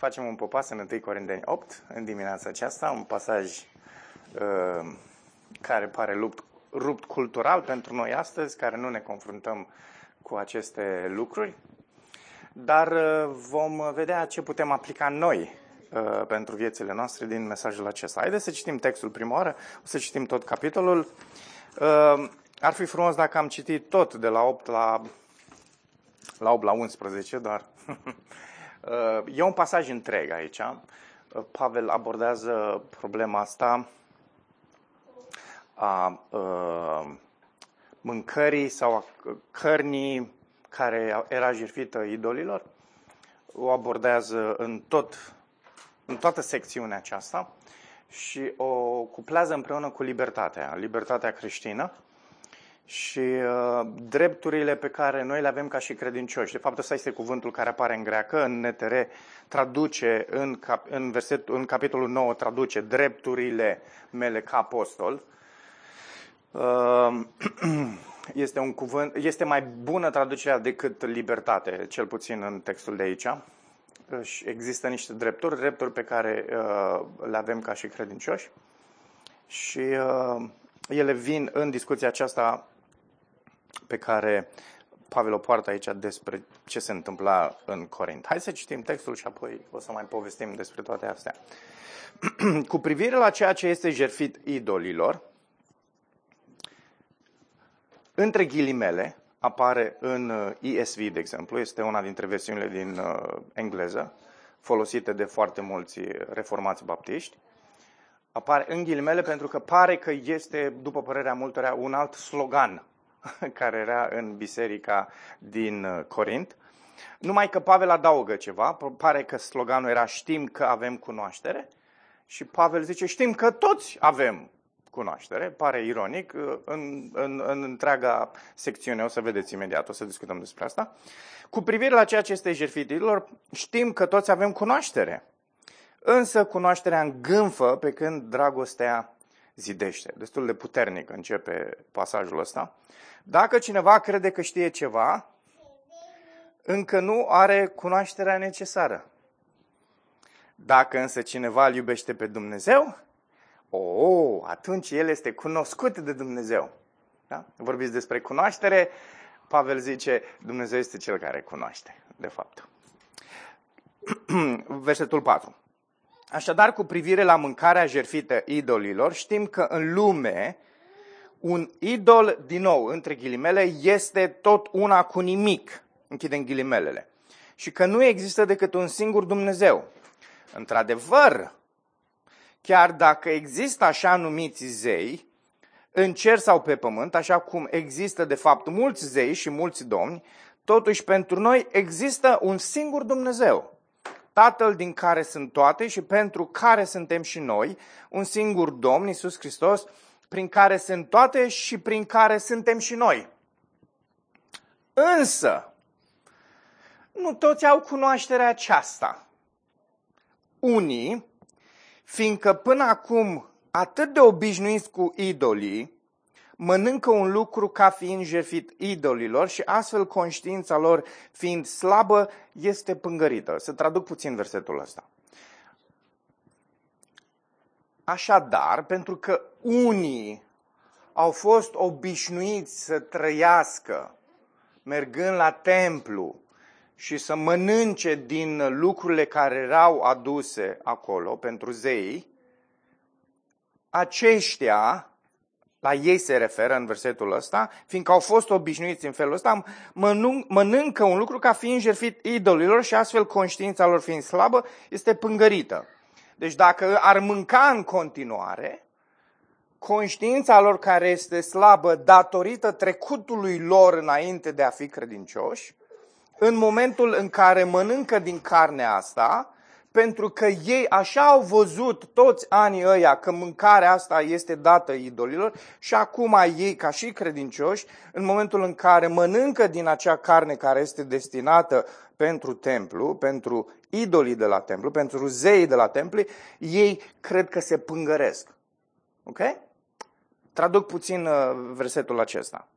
facem un popas în 1 Corinteni 8 în dimineața aceasta, un pasaj uh, care pare lupt, rupt cultural pentru noi astăzi, care nu ne confruntăm cu aceste lucruri, dar uh, vom vedea ce putem aplica noi uh, pentru viețile noastre din mesajul acesta. Haideți să citim textul prima oară, o să citim tot capitolul. Uh, ar fi frumos dacă am citit tot de la 8 la, la 8 la 11, dar Uh, e un pasaj întreg aici. Uh, Pavel abordează problema asta a uh, mâncării sau a cărnii care era jertfită idolilor. O abordează în, tot, în toată secțiunea aceasta și o cuplează împreună cu libertatea, libertatea creștină și uh, drepturile pe care noi le avem ca și credincioși. De fapt, ăsta este cuvântul care apare în greacă, în NTR, traduce în, cap, în, verset, în capitolul 9, traduce drepturile mele ca apostol. Uh, este un cuvânt, este mai bună traducerea decât libertate, cel puțin în textul de aici. Există niște drepturi, drepturi pe care uh, le avem ca și credincioși și uh, ele vin în discuția aceasta pe care Pavel o poartă aici despre ce se întâmpla în Corint. Hai să citim textul și apoi o să mai povestim despre toate astea. Cu privire la ceea ce este jertfit idolilor, între ghilimele, apare în uh, ESV, de exemplu, este una dintre versiunile din uh, engleză, folosite de foarte mulți reformați baptiști, apare în ghilimele pentru că pare că este, după părerea multora, un alt slogan care era în biserica din uh, Corint. Numai că Pavel adaugă ceva, pare că sloganul era știm că avem cunoaștere și Pavel zice știm că toți avem cunoaștere, pare ironic, uh, în, în, în întreaga secțiune, o să vedeți imediat, o să discutăm despre asta. Cu privire la ceea ce este jertfitilor, știm că toți avem cunoaștere, însă cunoașterea îngânfă pe când dragostea zidește. Destul de puternic începe pasajul ăsta. Dacă cineva crede că știe ceva, încă nu are cunoașterea necesară. Dacă însă cineva îl iubește pe Dumnezeu, oh, atunci el este cunoscut de Dumnezeu. Da? Vorbiți despre cunoaștere, Pavel zice, Dumnezeu este cel care cunoaște, de fapt. Versetul 4. Așadar, cu privire la mâncarea jerfită idolilor, știm că în lume un idol, din nou, între ghilimele, este tot una cu nimic, închidem ghilimelele, și că nu există decât un singur Dumnezeu. Într-adevăr, chiar dacă există așa numiți zei, în cer sau pe pământ, așa cum există de fapt mulți zei și mulți domni, totuși pentru noi există un singur Dumnezeu, Tatăl din care sunt toate și pentru care suntem și noi, un singur Domn, Iisus Hristos, prin care sunt toate și prin care suntem și noi. Însă, nu toți au cunoașterea aceasta. Unii, fiindcă până acum atât de obișnuiți cu idolii, mănâncă un lucru ca fiind jefit idolilor și astfel conștiința lor fiind slabă este pângărită. Să traduc puțin versetul ăsta. Așadar, pentru că unii au fost obișnuiți să trăiască mergând la templu și să mănânce din lucrurile care erau aduse acolo pentru zei, aceștia, la ei se referă în versetul ăsta, fiindcă au fost obișnuiți în felul ăsta, mănâncă un lucru ca fiind jertfit idolilor și astfel conștiința lor fiind slabă, este pângărită. Deci dacă ar mânca în continuare, conștiința lor care este slabă datorită trecutului lor înainte de a fi credincioși, în momentul în care mănâncă din carnea asta, pentru că ei așa au văzut toți anii ăia că mâncarea asta este dată idolilor și acum ei, ca și credincioși, în momentul în care mănâncă din acea carne care este destinată pentru templu, pentru idolii de la templu, pentru zeii de la templu, ei cred că se pângăresc. Ok? Traduc puțin uh, versetul acesta.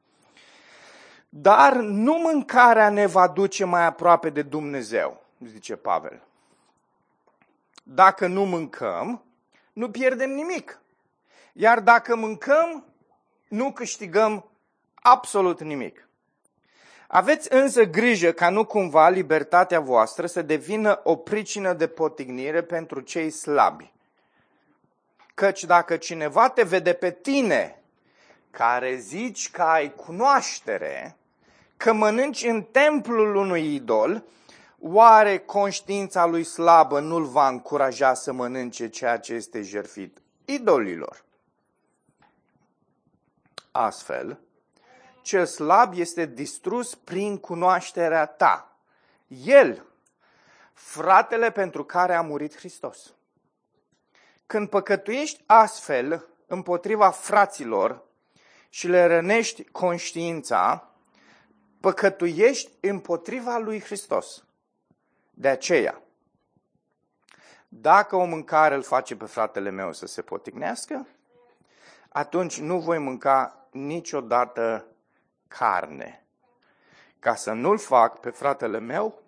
Dar nu mâncarea ne va duce mai aproape de Dumnezeu, zice Pavel. Dacă nu mâncăm, nu pierdem nimic. Iar dacă mâncăm, nu câștigăm absolut nimic. Aveți însă grijă ca nu cumva libertatea voastră să devină o pricină de potignire pentru cei slabi. Căci dacă cineva te vede pe tine, care zici că ai cunoaștere, că mănânci în templul unui idol, oare conștiința lui slabă nu-l va încuraja să mănânce ceea ce este jertfit idolilor? Astfel, cel slab este distrus prin cunoașterea ta. El, fratele pentru care a murit Hristos. Când păcătuiești astfel împotriva fraților și le rănești conștiința, păcătuiești împotriva lui Hristos. De aceea, dacă o mâncare îl face pe fratele meu să se potignească, atunci nu voi mânca niciodată carne, ca să nu-l fac pe fratele meu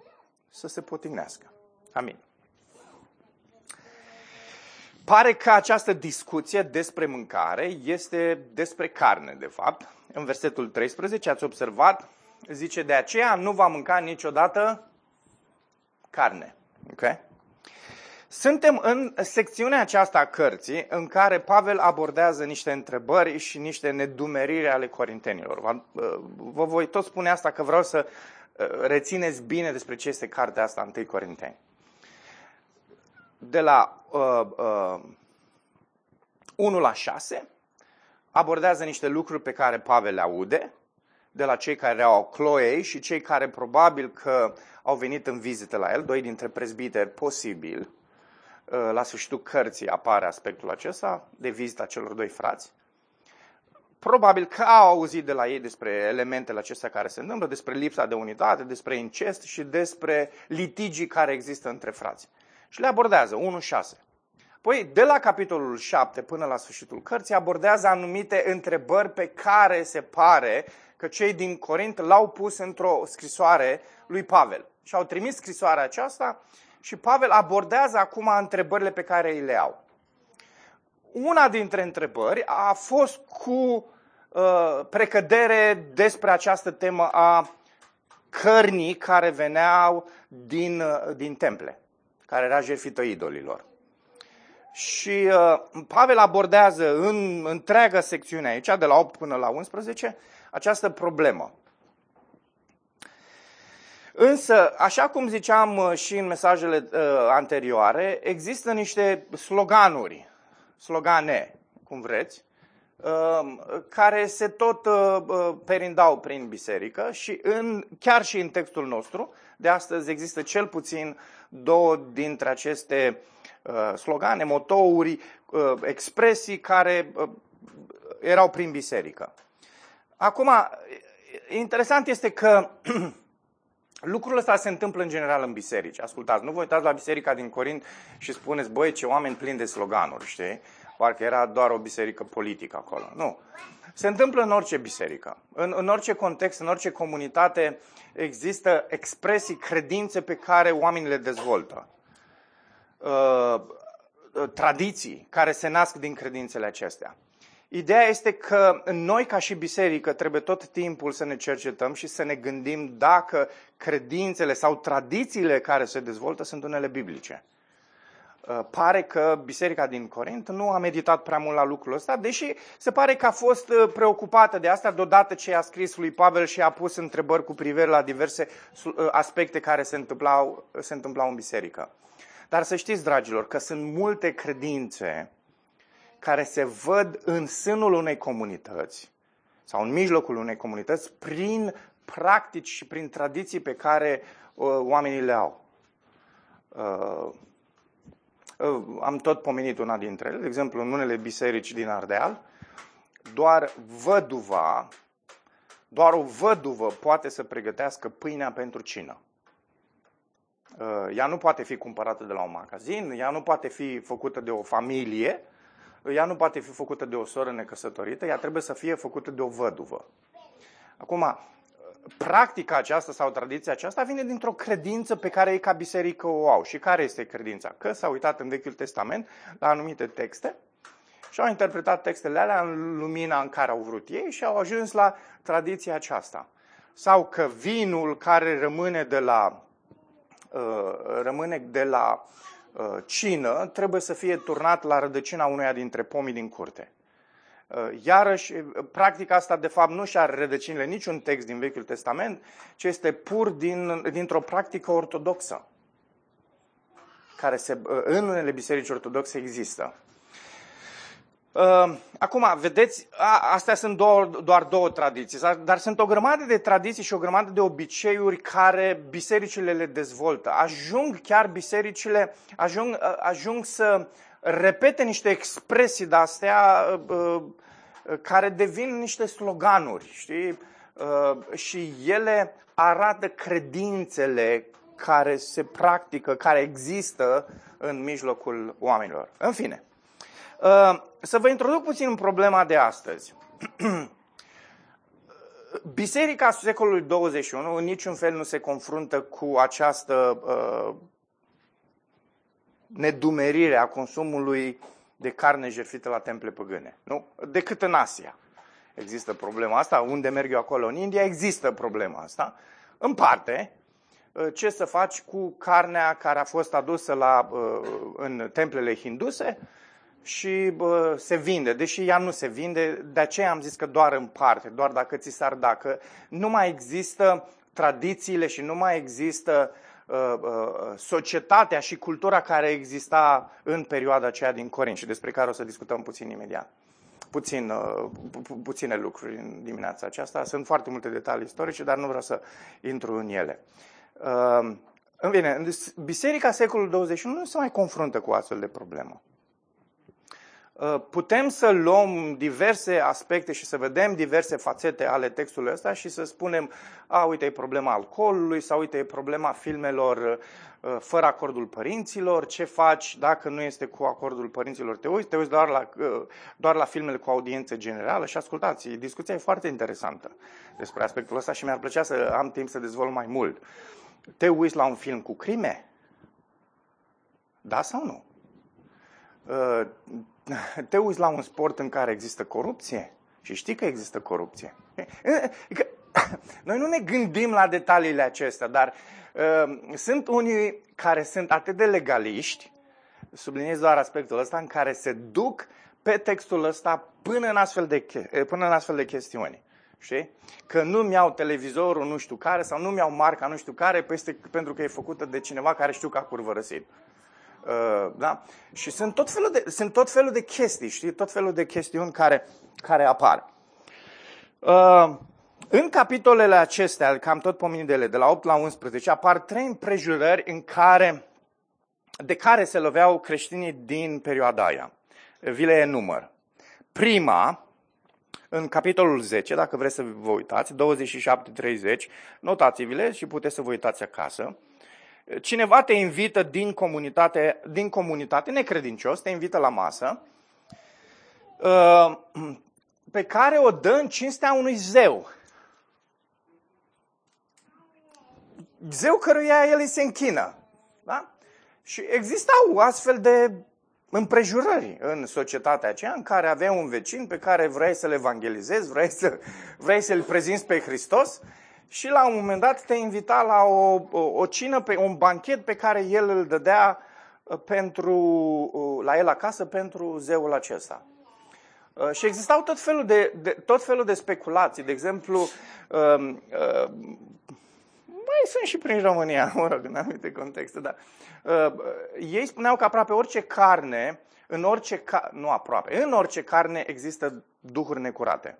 să se potignească. Amin. Pare că această discuție despre mâncare este despre carne, de fapt. În versetul 13 ați observat, zice, de aceea nu va mânca niciodată carne. Okay? Suntem în secțiunea aceasta a cărții în care Pavel abordează niște întrebări și niște nedumeriri ale corintenilor. Vă voi tot spune asta că vreau să uh, rețineți bine despre ce este cartea asta 1 Corinteni. De la uh, uh, 1 la 6 abordează niște lucruri pe care Pavel le aude de la cei care au Chloei și cei care probabil că au venit în vizită la el, doi dintre prezbiteri posibil, Uh, la sfârșitul cărții apare aspectul acesta de vizita celor doi frați. Probabil că au auzit de la ei despre elementele acestea care se întâmplă, despre lipsa de unitate, despre incest și despre litigii care există între frați. Și le abordează, 1-6. Păi, de la capitolul 7 până la sfârșitul cărții, abordează anumite întrebări pe care se pare că cei din Corint l-au pus într-o scrisoare lui Pavel. Și au trimis scrisoarea aceasta și Pavel abordează acum întrebările pe care îi le au. Una dintre întrebări a fost cu uh, precădere despre această temă a cărnii care veneau din, uh, din temple, care era jertfită idolilor. Și uh, Pavel abordează în întreaga secțiune aici, de la 8 până la 11, această problemă. Însă, așa cum ziceam uh, și în mesajele uh, anterioare, există niște sloganuri, slogane, cum vreți, uh, care se tot uh, uh, perindau prin biserică și în, chiar și în textul nostru de astăzi există cel puțin două dintre aceste uh, slogane, motouri, uh, expresii care uh, erau prin biserică. Acum, interesant este că Lucrul ăsta se întâmplă în general în biserici. Ascultați, nu vă uitați la biserica din Corint și spuneți, băi, ce oameni plini de sloganuri, știi? Parcă era doar o biserică politică acolo. Nu. Se întâmplă în orice biserică. În, în orice context, în orice comunitate există expresii, credințe pe care oamenii le dezvoltă. Uh, tradiții care se nasc din credințele acestea. Ideea este că noi, ca și biserică, trebuie tot timpul să ne cercetăm și să ne gândim dacă credințele sau tradițiile care se dezvoltă sunt unele biblice. Uh, pare că biserica din Corint nu a meditat prea mult la lucrul ăsta, deși se pare că a fost uh, preocupată de asta deodată ce a scris lui Pavel și a pus întrebări cu privire la diverse uh, aspecte care se întâmplau, se întâmplau în biserică. Dar să știți, dragilor, că sunt multe credințe care se văd în sânul unei comunități sau în mijlocul unei comunități prin practici și prin tradiții pe care uh, oamenii le au. Uh, uh, am tot pomenit una dintre ele, de exemplu, în unele biserici din Ardeal, doar văduva, doar o văduvă poate să pregătească pâinea pentru cină. Uh, ea nu poate fi cumpărată de la un magazin, ea nu poate fi făcută de o familie, ea nu poate fi făcută de o soră necăsătorită, ea trebuie să fie făcută de o văduvă. Acum, practica aceasta sau tradiția aceasta vine dintr-o credință pe care ei ca biserică o au. Și care este credința? Că s-au uitat în Vechiul Testament la anumite texte și au interpretat textele alea în lumina în care au vrut ei și au ajuns la tradiția aceasta. Sau că vinul care rămâne de la, uh, rămâne de la uh, cină trebuie să fie turnat la rădăcina unuia dintre pomii din curte. Uh, iarăși, practica asta, de fapt, nu și are rădăcinile niciun text din Vechiul Testament, ci este pur din, dintr-o practică ortodoxă, care se, în unele biserici ortodoxe există. Ehm, acum, vedeți, astea sunt doar, doar două tradiții, dar sunt o grămadă de tradiții și o grămadă de obiceiuri care bisericile le dezvoltă. Ajung chiar bisericile, ajung, ajung să repete niște expresii de-astea care devin niște sloganuri, știi? Și ele arată credințele care se practică, care există în mijlocul oamenilor. În fine, Uh, să vă introduc puțin în problema de astăzi. Biserica secolului 21 în niciun fel nu se confruntă cu această uh, nedumerire a consumului de carne jertfită la temple păgâne. Nu? Decât în Asia. Există problema asta. Unde merg eu acolo? În India există problema asta. În parte, uh, ce să faci cu carnea care a fost adusă la, uh, în templele hinduse și bă, se vinde, deși ea nu se vinde, de aceea am zis că doar în parte, doar dacă ți s-ar da, că nu mai există tradițiile și nu mai există uh, uh, societatea și cultura care exista în perioada aceea din Corint și despre care o să discutăm puțin imediat. Puțin, uh, pu- puține lucruri în dimineața aceasta. Sunt foarte multe detalii istorice, dar nu vreau să intru în ele. Uh, în bine, Biserica secolului 21 nu se mai confruntă cu astfel de problemă. Uh, putem să luăm diverse aspecte și să vedem diverse fațete ale textului ăsta și să spunem, a, uite, e problema alcoolului sau uite, e problema filmelor uh, fără acordul părinților, ce faci dacă nu este cu acordul părinților, te uiți, te uiți doar la, uh, doar la filmele cu audiență generală și ascultați, discuția e foarte interesantă despre aspectul ăsta și mi-ar plăcea să am timp să dezvolt mai mult. Te uiți la un film cu crime? Da sau nu? te uiți la un sport în care există corupție și știi că există corupție. Noi nu ne gândim la detaliile acestea, dar uh, sunt unii care sunt atât de legaliști, subliniez doar aspectul ăsta, în care se duc pe textul ăsta până în astfel de, până în astfel de chestiuni. Știi? Că nu-mi iau televizorul nu știu care sau nu-mi iau marca nu știu care peste, pentru că e făcută de cineva care știu că a curvărăsit. Uh, da? Și sunt tot, felul de, sunt tot felul de chestii, știi? Tot felul de chestiuni care, care apar. Uh, în capitolele acestea, cam tot pominidele, de la 8 la 11, apar trei împrejurări în care, de care se loveau creștinii din perioada aia. Vi le enumăr. Prima, în capitolul 10, dacă vreți să vă uitați, 27-30, notați-vi-le și puteți să vă uitați acasă cineva te invită din comunitate, din comunitate necredincios, te invită la masă, uh, pe care o dă în cinstea unui zeu. Zeu căruia el îi se închină. Da? Și existau astfel de împrejurări în societatea aceea în care aveai un vecin pe care vrei să-l evangelizezi, vrei, să, vrei să-l prezinți pe Hristos și la un moment dat te invita la o, o, o cină, pe un banchet pe care el îl dădea uh, pentru, uh, la el acasă pentru zeul acesta. Uh, și existau tot felul de, de, tot felul de speculații. De exemplu, uh, uh, mai sunt și prin România, mă rog, în anumite contexte, dar uh, ei spuneau că aproape orice carne, în orice, ca- nu aproape, în orice carne există duhuri necurate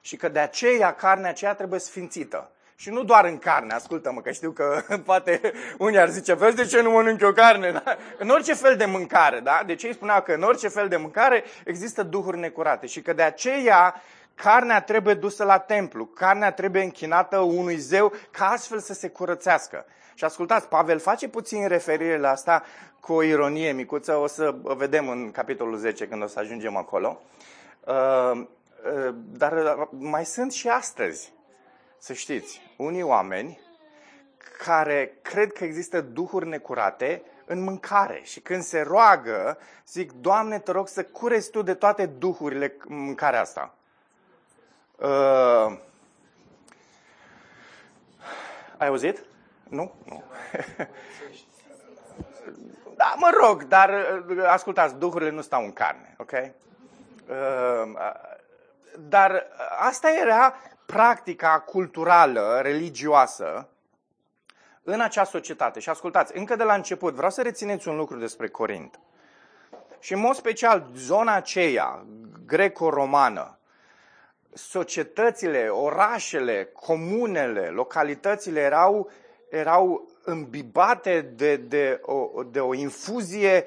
și că de aceea carnea aceea trebuie sfințită. Și nu doar în carne, ascultă-mă, că știu că poate unii ar zice, vezi de ce nu mănânc eu carne? Da? În orice fel de mâncare, da? De ce îi spunea că în orice fel de mâncare există duhuri necurate și că de aceea carnea trebuie dusă la templu, carnea trebuie închinată unui zeu ca astfel să se curățească. Și ascultați, Pavel face puțin referire la asta cu o ironie micuță, o să vedem în capitolul 10 când o să ajungem acolo. Uh, Ă, dar mai sunt și astăzi. să știți, unii oameni care cred că există duhuri necurate în mâncare și când se roagă, zic, Doamne, te rog să cureți Tu de toate duhurile în mâncarea asta. Uh, ai auzit? Nu? Nu. da, mă rog, dar uh, ascultați, duhurile nu stau în carne, ok? Uh, dar asta era practica culturală, religioasă, în acea societate. Și ascultați, încă de la început, vreau să rețineți un lucru despre Corint. Și în mod special, zona aceea, greco-romană, societățile, orașele, comunele, localitățile erau, erau îmbibate de, de, o, de o infuzie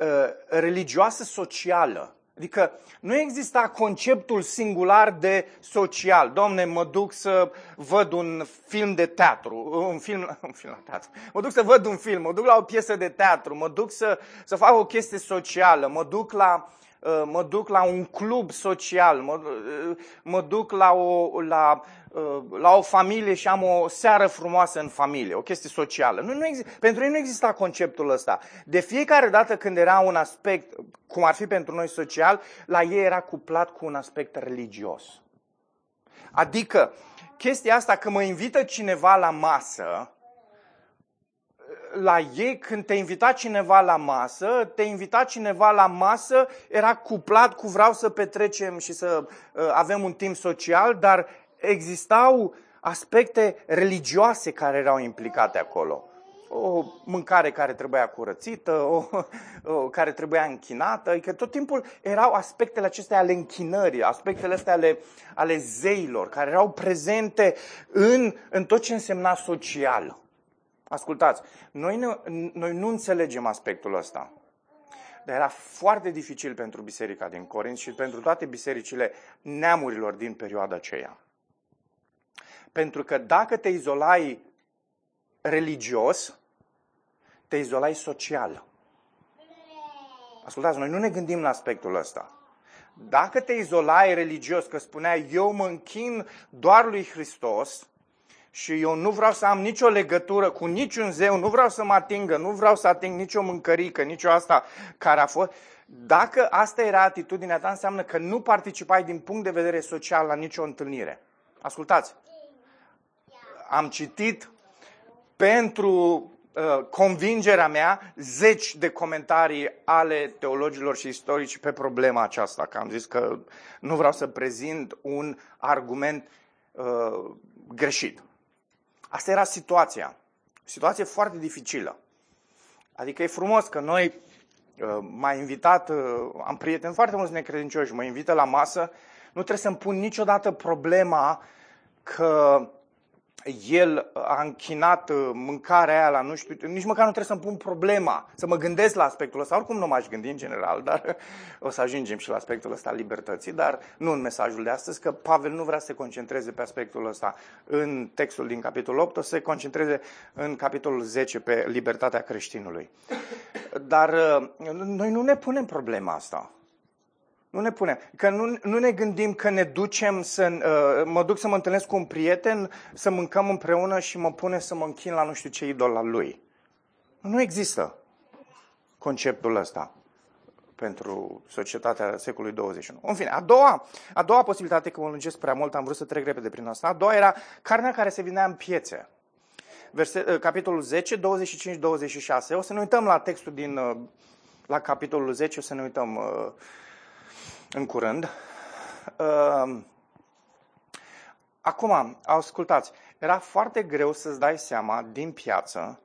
uh, religioasă socială. Adică nu exista conceptul singular de social. Domne, mă duc să văd un film de teatru, un film, un film la teatru. Mă duc să văd un film, mă duc la o piesă de teatru, mă duc să, să fac o chestie socială, mă duc la, uh, mă duc la un club social, mă, uh, mă duc la o, la Uh, la o familie și am o seară frumoasă în familie, o chestie socială. Nu, nu exist, pentru ei nu exista conceptul ăsta. De fiecare dată când era un aspect, cum ar fi pentru noi social, la ei era cuplat cu un aspect religios. Adică, chestia asta că mă invită cineva la masă, la ei, când te invita cineva la masă, te invita cineva la masă, era cuplat cu vreau să petrecem și să uh, avem un timp social, dar existau aspecte religioase care erau implicate acolo. O mâncare care trebuia curățită, o, o care trebuia închinată, adică tot timpul erau aspectele acestea ale închinării, aspectele astea ale, ale zeilor, care erau prezente în, în tot ce însemna social. Ascultați, noi, ne, noi nu înțelegem aspectul ăsta. Dar era foarte dificil pentru biserica din Corint și pentru toate bisericile neamurilor din perioada aceea. Pentru că dacă te izolai religios, te izolai social. Ascultați, noi nu ne gândim la aspectul ăsta. Dacă te izolai religios, că spuneai, eu mă închin doar lui Hristos și eu nu vreau să am nicio legătură cu niciun zeu, nu vreau să mă atingă, nu vreau să ating nicio mâncărică, nicio asta care a fost, dacă asta era atitudinea ta, înseamnă că nu participai din punct de vedere social la nicio întâlnire. Ascultați, am citit pentru uh, convingerea mea zeci de comentarii ale teologilor și istorici pe problema aceasta, că am zis că nu vreau să prezint un argument uh, greșit. Asta era situația. Situație foarte dificilă. Adică e frumos că noi uh, m-a invitat, uh, am prieteni foarte mulți necredincioși, mă invită la masă, nu trebuie să-mi pun niciodată problema că el a închinat uh, mâncarea aia la nu știu, nici măcar nu trebuie să-mi pun problema, să mă gândesc la aspectul ăsta. Oricum nu m-aș gândi în general, dar o să ajungem și la aspectul ăsta al libertății, dar nu în mesajul de astăzi, că Pavel nu vrea să se concentreze pe aspectul ăsta în textul din capitolul 8, o să se concentreze în capitolul 10 pe libertatea creștinului. Dar uh, noi nu ne punem problema asta. Nu ne punem. Că nu, nu ne gândim că ne ducem să... Uh, mă duc să mă întâlnesc cu un prieten, să mâncăm împreună și mă pune să mă închin la nu știu ce idol al lui. Nu există conceptul ăsta pentru societatea secolului 21. În fine, a doua, a doua posibilitate, că mă lungesc prea mult, am vrut să trec repede prin asta, a doua era carnea care se vindea în piețe. Verse, uh, capitolul 10, 25-26. O să ne uităm la textul din, uh, la capitolul 10, o să ne uităm uh, în curând. Ehm, acum, ascultați, era foarte greu să-ți dai seama din piață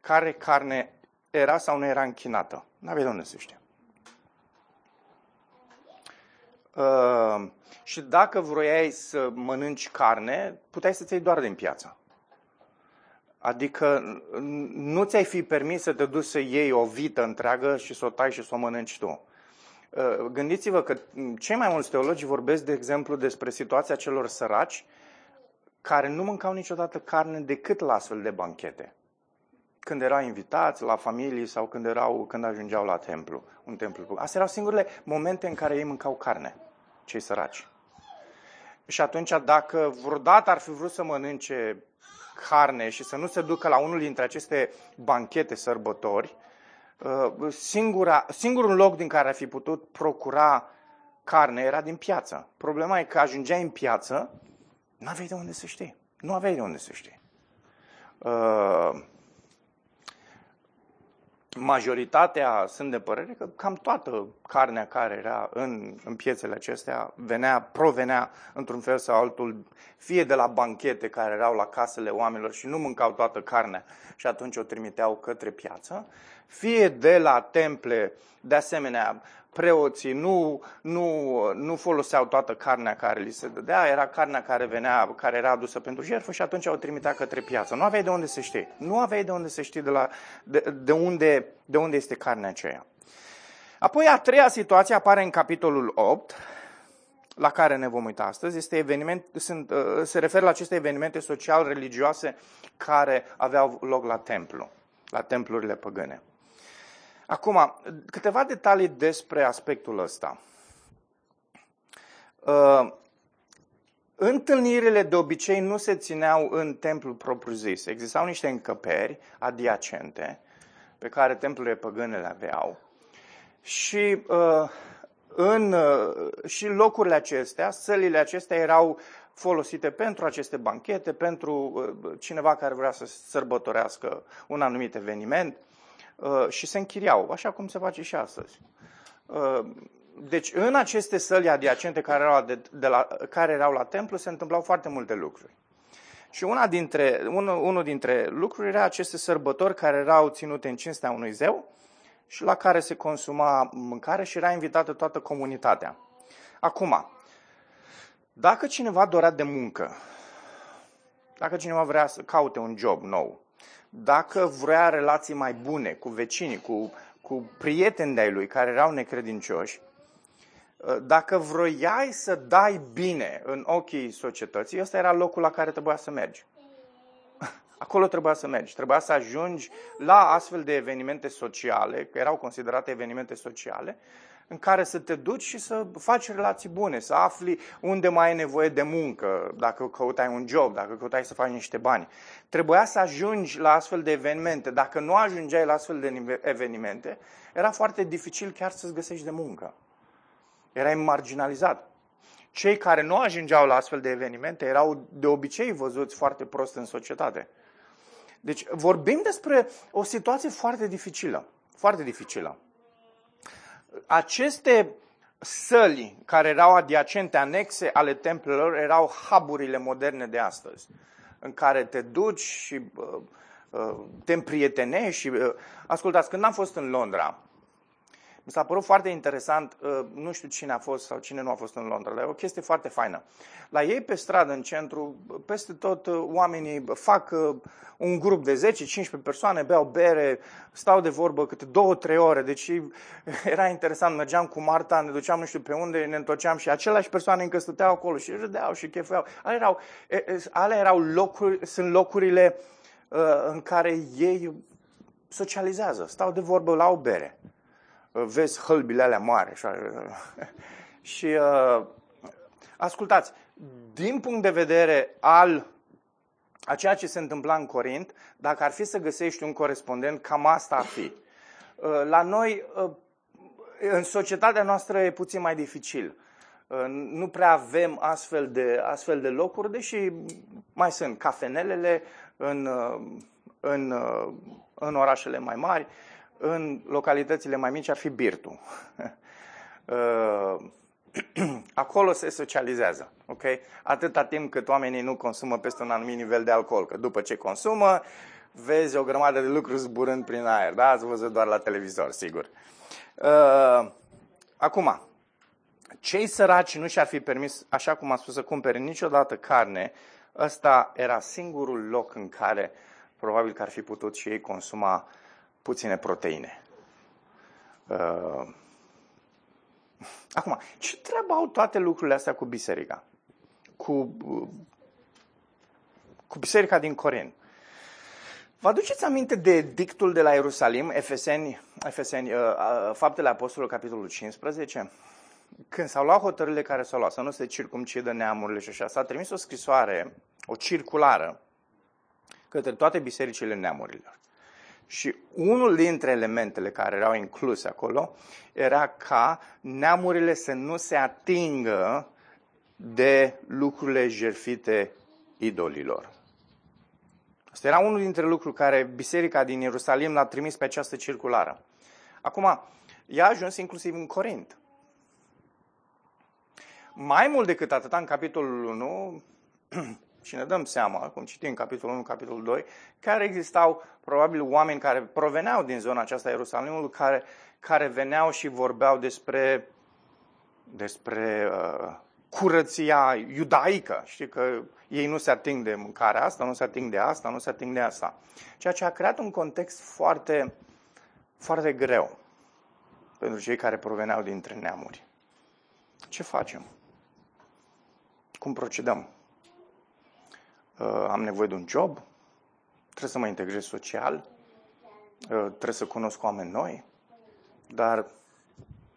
care carne era sau nu era închinată. N-aveai de unde să știe. Uh, și dacă vroiai să mănânci carne, puteai să-ți iei doar din piață. Adică nu ți-ai fi permis să te duci să iei o vită întreagă și să o tai și să o mănânci tu. Uh, gândiți-vă că cei mai mulți teologi vorbesc, de exemplu, despre situația celor săraci care nu mâncau niciodată carne decât la astfel de banchete. Când erau invitați la familii sau când, erau, când ajungeau la templu, un templu. Astea erau singurele momente în care ei mâncau carne, cei săraci. Și atunci, dacă vreodată ar fi vrut să mănânce carne și să nu se ducă la unul dintre aceste banchete sărbători, uh, singura, singurul loc din care ar fi putut procura carne era din piață. Problema e că ajungeai în piață, nu aveai de unde să știi. Nu aveai de unde să știi. Uh, majoritatea sunt de părere că cam toată carnea care era în, în piețele acestea venea, provenea într-un fel sau altul, fie de la banchete care erau la casele oamenilor și nu mâncau toată carnea și atunci o trimiteau către piață, fie de la temple, de asemenea, preoții nu, nu, nu foloseau toată carnea care li se dădea, era carnea care venea, care era adusă pentru jertfă și atunci o trimitea către piață. Nu aveai de unde să știi. Nu aveai de unde să știi de, la, de, de, unde, de unde este carnea aceea. Apoi a treia situație apare în capitolul 8, la care ne vom uita astăzi, este eveniment, sunt, uh, se referă la aceste evenimente social-religioase care aveau loc la templu, la templurile păgâne. Acum, câteva detalii despre aspectul ăsta. Uh, întâlnirile de obicei nu se țineau în templul propriu-zis. Existau niște încăperi adiacente pe care templurile păgâne le aveau. Și uh, în uh, și locurile acestea, sălile acestea erau folosite pentru aceste banchete, pentru cineva care vrea să sărbătorească un anumit eveniment. Uh, și se închiriau, așa cum se face și astăzi. Uh, deci în aceste săli adiacente care erau, de, de la, care erau la templu se întâmplau foarte multe lucruri. Și una dintre, unul, unul dintre lucruri era aceste sărbători care erau ținute în cinstea unui zeu și la care se consuma mâncare și era invitată toată comunitatea. Acum, dacă cineva dorea de muncă, dacă cineva vrea să caute un job nou, dacă vrea relații mai bune cu vecinii, cu, cu prieteni de-ai lui care erau necredincioși, ă, dacă vroiai să dai bine în ochii societății, ăsta era locul la care trebuia să mergi. Acolo trebuia să mergi. Trebuia să ajungi la astfel de evenimente sociale, că erau considerate evenimente sociale, în care să te duci și să faci relații bune, să afli unde mai ai nevoie de muncă, dacă căutai un job, dacă căutai să faci niște bani. Trebuia să ajungi la astfel de evenimente. Dacă nu ajungeai la astfel de evenimente, era foarte dificil chiar să-ți găsești de muncă. Erai marginalizat. Cei care nu ajungeau la astfel de evenimente erau de obicei văzuți foarte prost în societate. Deci vorbim despre o situație foarte dificilă. Foarte dificilă aceste săli care erau adiacente, anexe ale templelor, erau haburile moderne de astăzi, în care te duci și uh, uh, te împrietenești. Și, uh, ascultați, când am fost în Londra, mi s-a părut foarte interesant, uh, nu știu cine a fost sau cine nu a fost în Londra, dar e o chestie foarte faină. La ei pe stradă, în centru, peste tot uh, oamenii fac uh, un grup de 10-15 persoane, beau bere, stau de vorbă câte 2-3 ore, deci era interesant, mergeam cu Marta, ne duceam nu știu pe unde, ne întorceam și aceleași persoane încă stăteau acolo și râdeau și chefuiau. Ale erau, ale erau locuri, sunt locurile în care ei socializează, stau de vorbă la o bere vezi hălbile alea mari. Așa. și uh, ascultați, din punct de vedere al a ceea ce se întâmpla în Corint, dacă ar fi să găsești un corespondent, cam asta ar fi. Uh, la noi, uh, în societatea noastră e puțin mai dificil. Uh, nu prea avem astfel de, astfel de locuri, deși mai sunt cafenelele în, în, în orașele mai mari în localitățile mai mici ar fi Birtu. Uh, acolo se socializează, ok? Atâta timp cât oamenii nu consumă peste un anumit nivel de alcool, că după ce consumă, vezi o grămadă de lucruri zburând prin aer, da? Ați văzut doar la televizor, sigur. Uh, acum, cei săraci nu și-ar fi permis, așa cum am spus, să cumpere niciodată carne, ăsta era singurul loc în care probabil că ar fi putut și ei consuma uh, puține proteine. Uh... Acum, ce treabă au toate lucrurile astea cu biserica? Cu, cu biserica din Corint? Vă aduceți aminte de dictul de la Ierusalim, Efeseni, Efeseni uh, uh, Faptele Apostolului, capitolul 15? când s-au luat hotărârile care s-au luat, să nu se circumcidă neamurile și așa, s-a trimis o scrisoare, o circulară, către toate bisericile neamurilor. Și unul dintre elementele care erau incluse acolo era ca neamurile să nu se atingă de lucrurile jerfite idolilor. Asta era unul dintre lucruri care biserica din Ierusalim l-a trimis pe această circulară. Acum, ea a ajuns inclusiv în Corint. Mai mult decât atât, în capitolul 1, și ne dăm seama, cum citim capitolul 1, capitolul 2, care existau probabil oameni care proveneau din zona aceasta a Ierusalimului, care, care veneau și vorbeau despre, despre uh, curăția iudaică. Știi că ei nu se ating de mâncarea asta, nu se ating de asta, nu se ating de asta. Ceea ce a creat un context foarte, foarte greu pentru cei care proveneau dintre neamuri. Ce facem? Cum procedăm? Uh, am nevoie de un job? Trebuie să mă integrez social? Uh, trebuie să cunosc oameni noi? Dar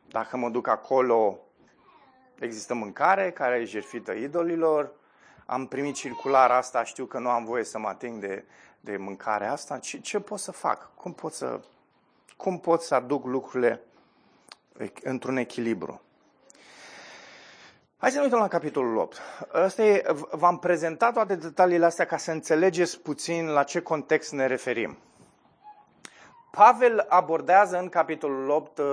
dacă mă duc acolo, există mâncare care e jertfită idolilor, am primit circular asta, știu că nu am voie să mă ating de, de mâncarea asta, ce, ce pot să fac? Cum pot să, cum pot să aduc lucrurile într-un echilibru? Hai să ne uităm la capitolul 8. Asta e, v-am prezentat toate detaliile astea ca să înțelegeți puțin la ce context ne referim. Pavel abordează în capitolul 8, uh,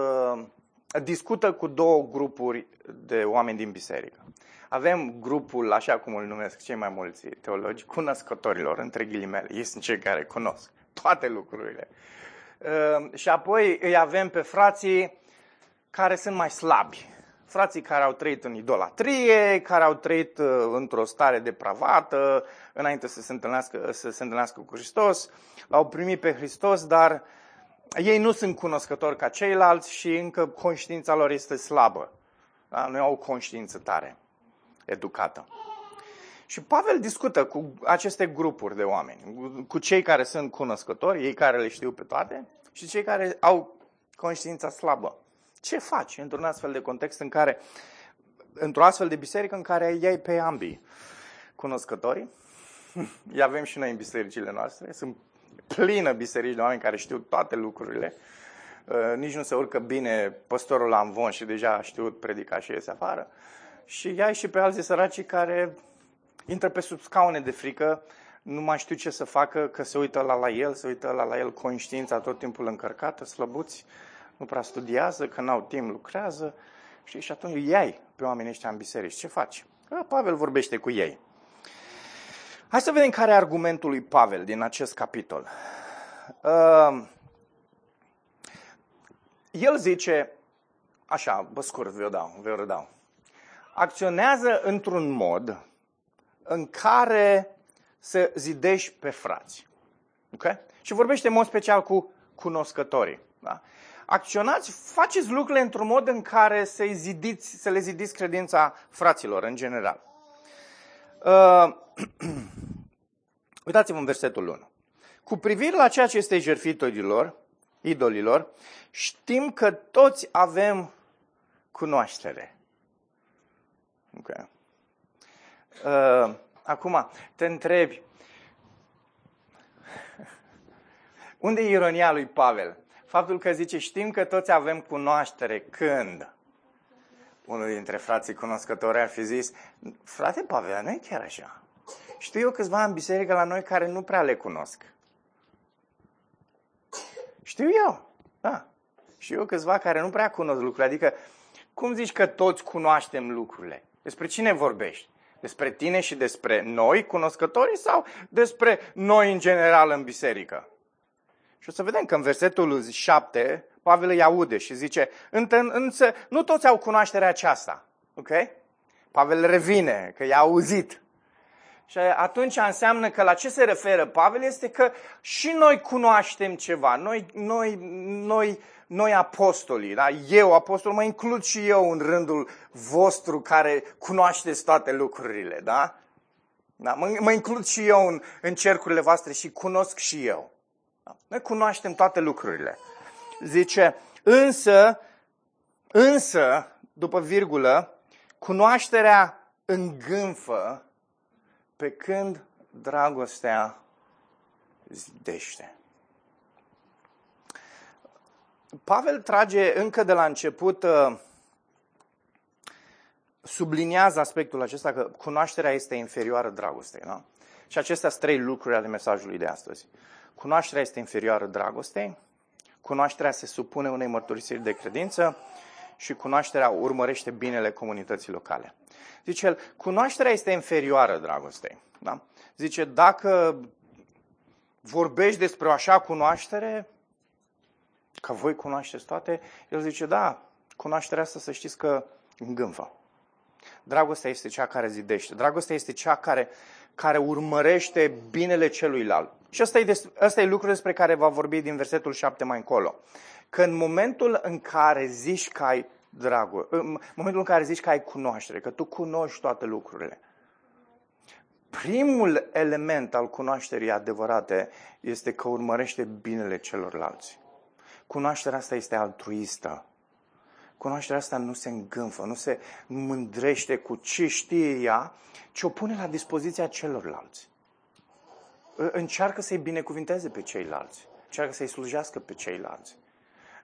discută cu două grupuri de oameni din biserică. Avem grupul, așa cum îl numesc cei mai mulți teologi, cunoscătorilor, între ghilimele. Ei sunt cei care cunosc toate lucrurile. Uh, și apoi îi avem pe frații care sunt mai slabi, frații care au trăit în idolatrie, care au trăit uh, într-o stare depravată, înainte să se întâlnească, să se întâlnească cu Hristos, l-au primit pe Hristos, dar ei nu sunt cunoscători ca ceilalți și încă conștiința lor este slabă. Da? Nu au o conștiință tare, educată. Și Pavel discută cu aceste grupuri de oameni, cu cei care sunt cunoscători, ei care le știu pe toate, și cei care au conștiința slabă. Ce faci într-un astfel de context în care, într-o astfel de biserică în care iei pe ambii cunoscătorii? Îi avem și noi în bisericile noastre. Sunt plină biserici de oameni care știu toate lucrurile. Uh, nici nu se urcă bine păstorul la învon și deja a știut predica și iese afară. Și iai și pe alții săraci care intră pe sub scaune de frică, nu mai știu ce să facă, că se uită la, la el, se uită la, la el conștiința tot timpul încărcată, slăbuți nu prea studiază, că n-au timp, lucrează. Știi? Și atunci iai pe oamenii ăștia în biserici. Ce faci? Că Pavel vorbește cu ei. Hai să vedem care e argumentul lui Pavel din acest capitol. Uh, el zice, așa, bă scurt, vă dau, vă redau. Acționează într-un mod în care să zidești pe frați. Okay? Și vorbește în mod special cu cunoscătorii. Da? Acționați, faceți lucrurile într-un mod în care să, zidiți, să le zidiți credința fraților, în general. Uh, uitați-vă în versetul 1. Cu privire la ceea ce este jertfit idolilor, idolilor, știm că toți avem cunoaștere. Okay. Uh, acum, te întrebi, unde e ironia lui Pavel? Faptul că zice, știm că toți avem cunoaștere când unul dintre frații cunoscători ar fi zis, frate Pavel, nu e chiar așa. Știu eu câțiva în biserică la noi care nu prea le cunosc. Știu eu, da. Știu eu câțiva care nu prea cunosc lucrurile. Adică, cum zici că toți cunoaștem lucrurile? Despre cine vorbești? Despre tine și despre noi, cunoscătorii, sau despre noi în general în biserică? Și o să vedem că în versetul 7, Pavel îi aude și zice, însă nu toți au cunoașterea aceasta. Ok? Pavel revine, că i-a auzit. Și atunci înseamnă că la ce se referă Pavel este că și noi cunoaștem ceva. Noi, noi, noi, noi apostolii, da? eu apostol, mă includ și eu în rândul vostru care cunoașteți toate lucrurile. Da? Da? Mă, mă includ și eu în, în cercurile voastre și cunosc și eu. Noi cunoaștem toate lucrurile. Zice, însă, însă, după virgulă, cunoașterea îngânfă pe când dragostea zidește. Pavel trage încă de la început, uh, subliniază aspectul acesta că cunoașterea este inferioară dragostei. Da? Și acestea sunt trei lucruri ale mesajului de astăzi. Cunoașterea este inferioară dragostei, cunoașterea se supune unei mărturisiri de credință și cunoașterea urmărește binele comunității locale. Zice el, cunoașterea este inferioară dragostei. Da? Zice, dacă vorbești despre o așa cunoaștere, că voi cunoașteți toate, el zice, da, cunoașterea asta să știți că îngânfă. Dragostea este cea care zidește. Dragostea este cea care, care urmărește binele celuilalt. Și asta e, des, asta e lucrul despre care va vorbi din versetul 7 mai încolo. Că în momentul în care zici că ai dragoste, în momentul în care zici că ai cunoaștere, că tu cunoști toate lucrurile, primul element al cunoașterii adevărate este că urmărește binele celorlalți. Cunoașterea asta este altruistă. Cunoașterea asta nu se îngânfă, nu se mândrește cu ce știe ea, ci o pune la dispoziția celorlalți. Încearcă să-i binecuvinteze pe ceilalți. Încearcă să-i slujească pe ceilalți.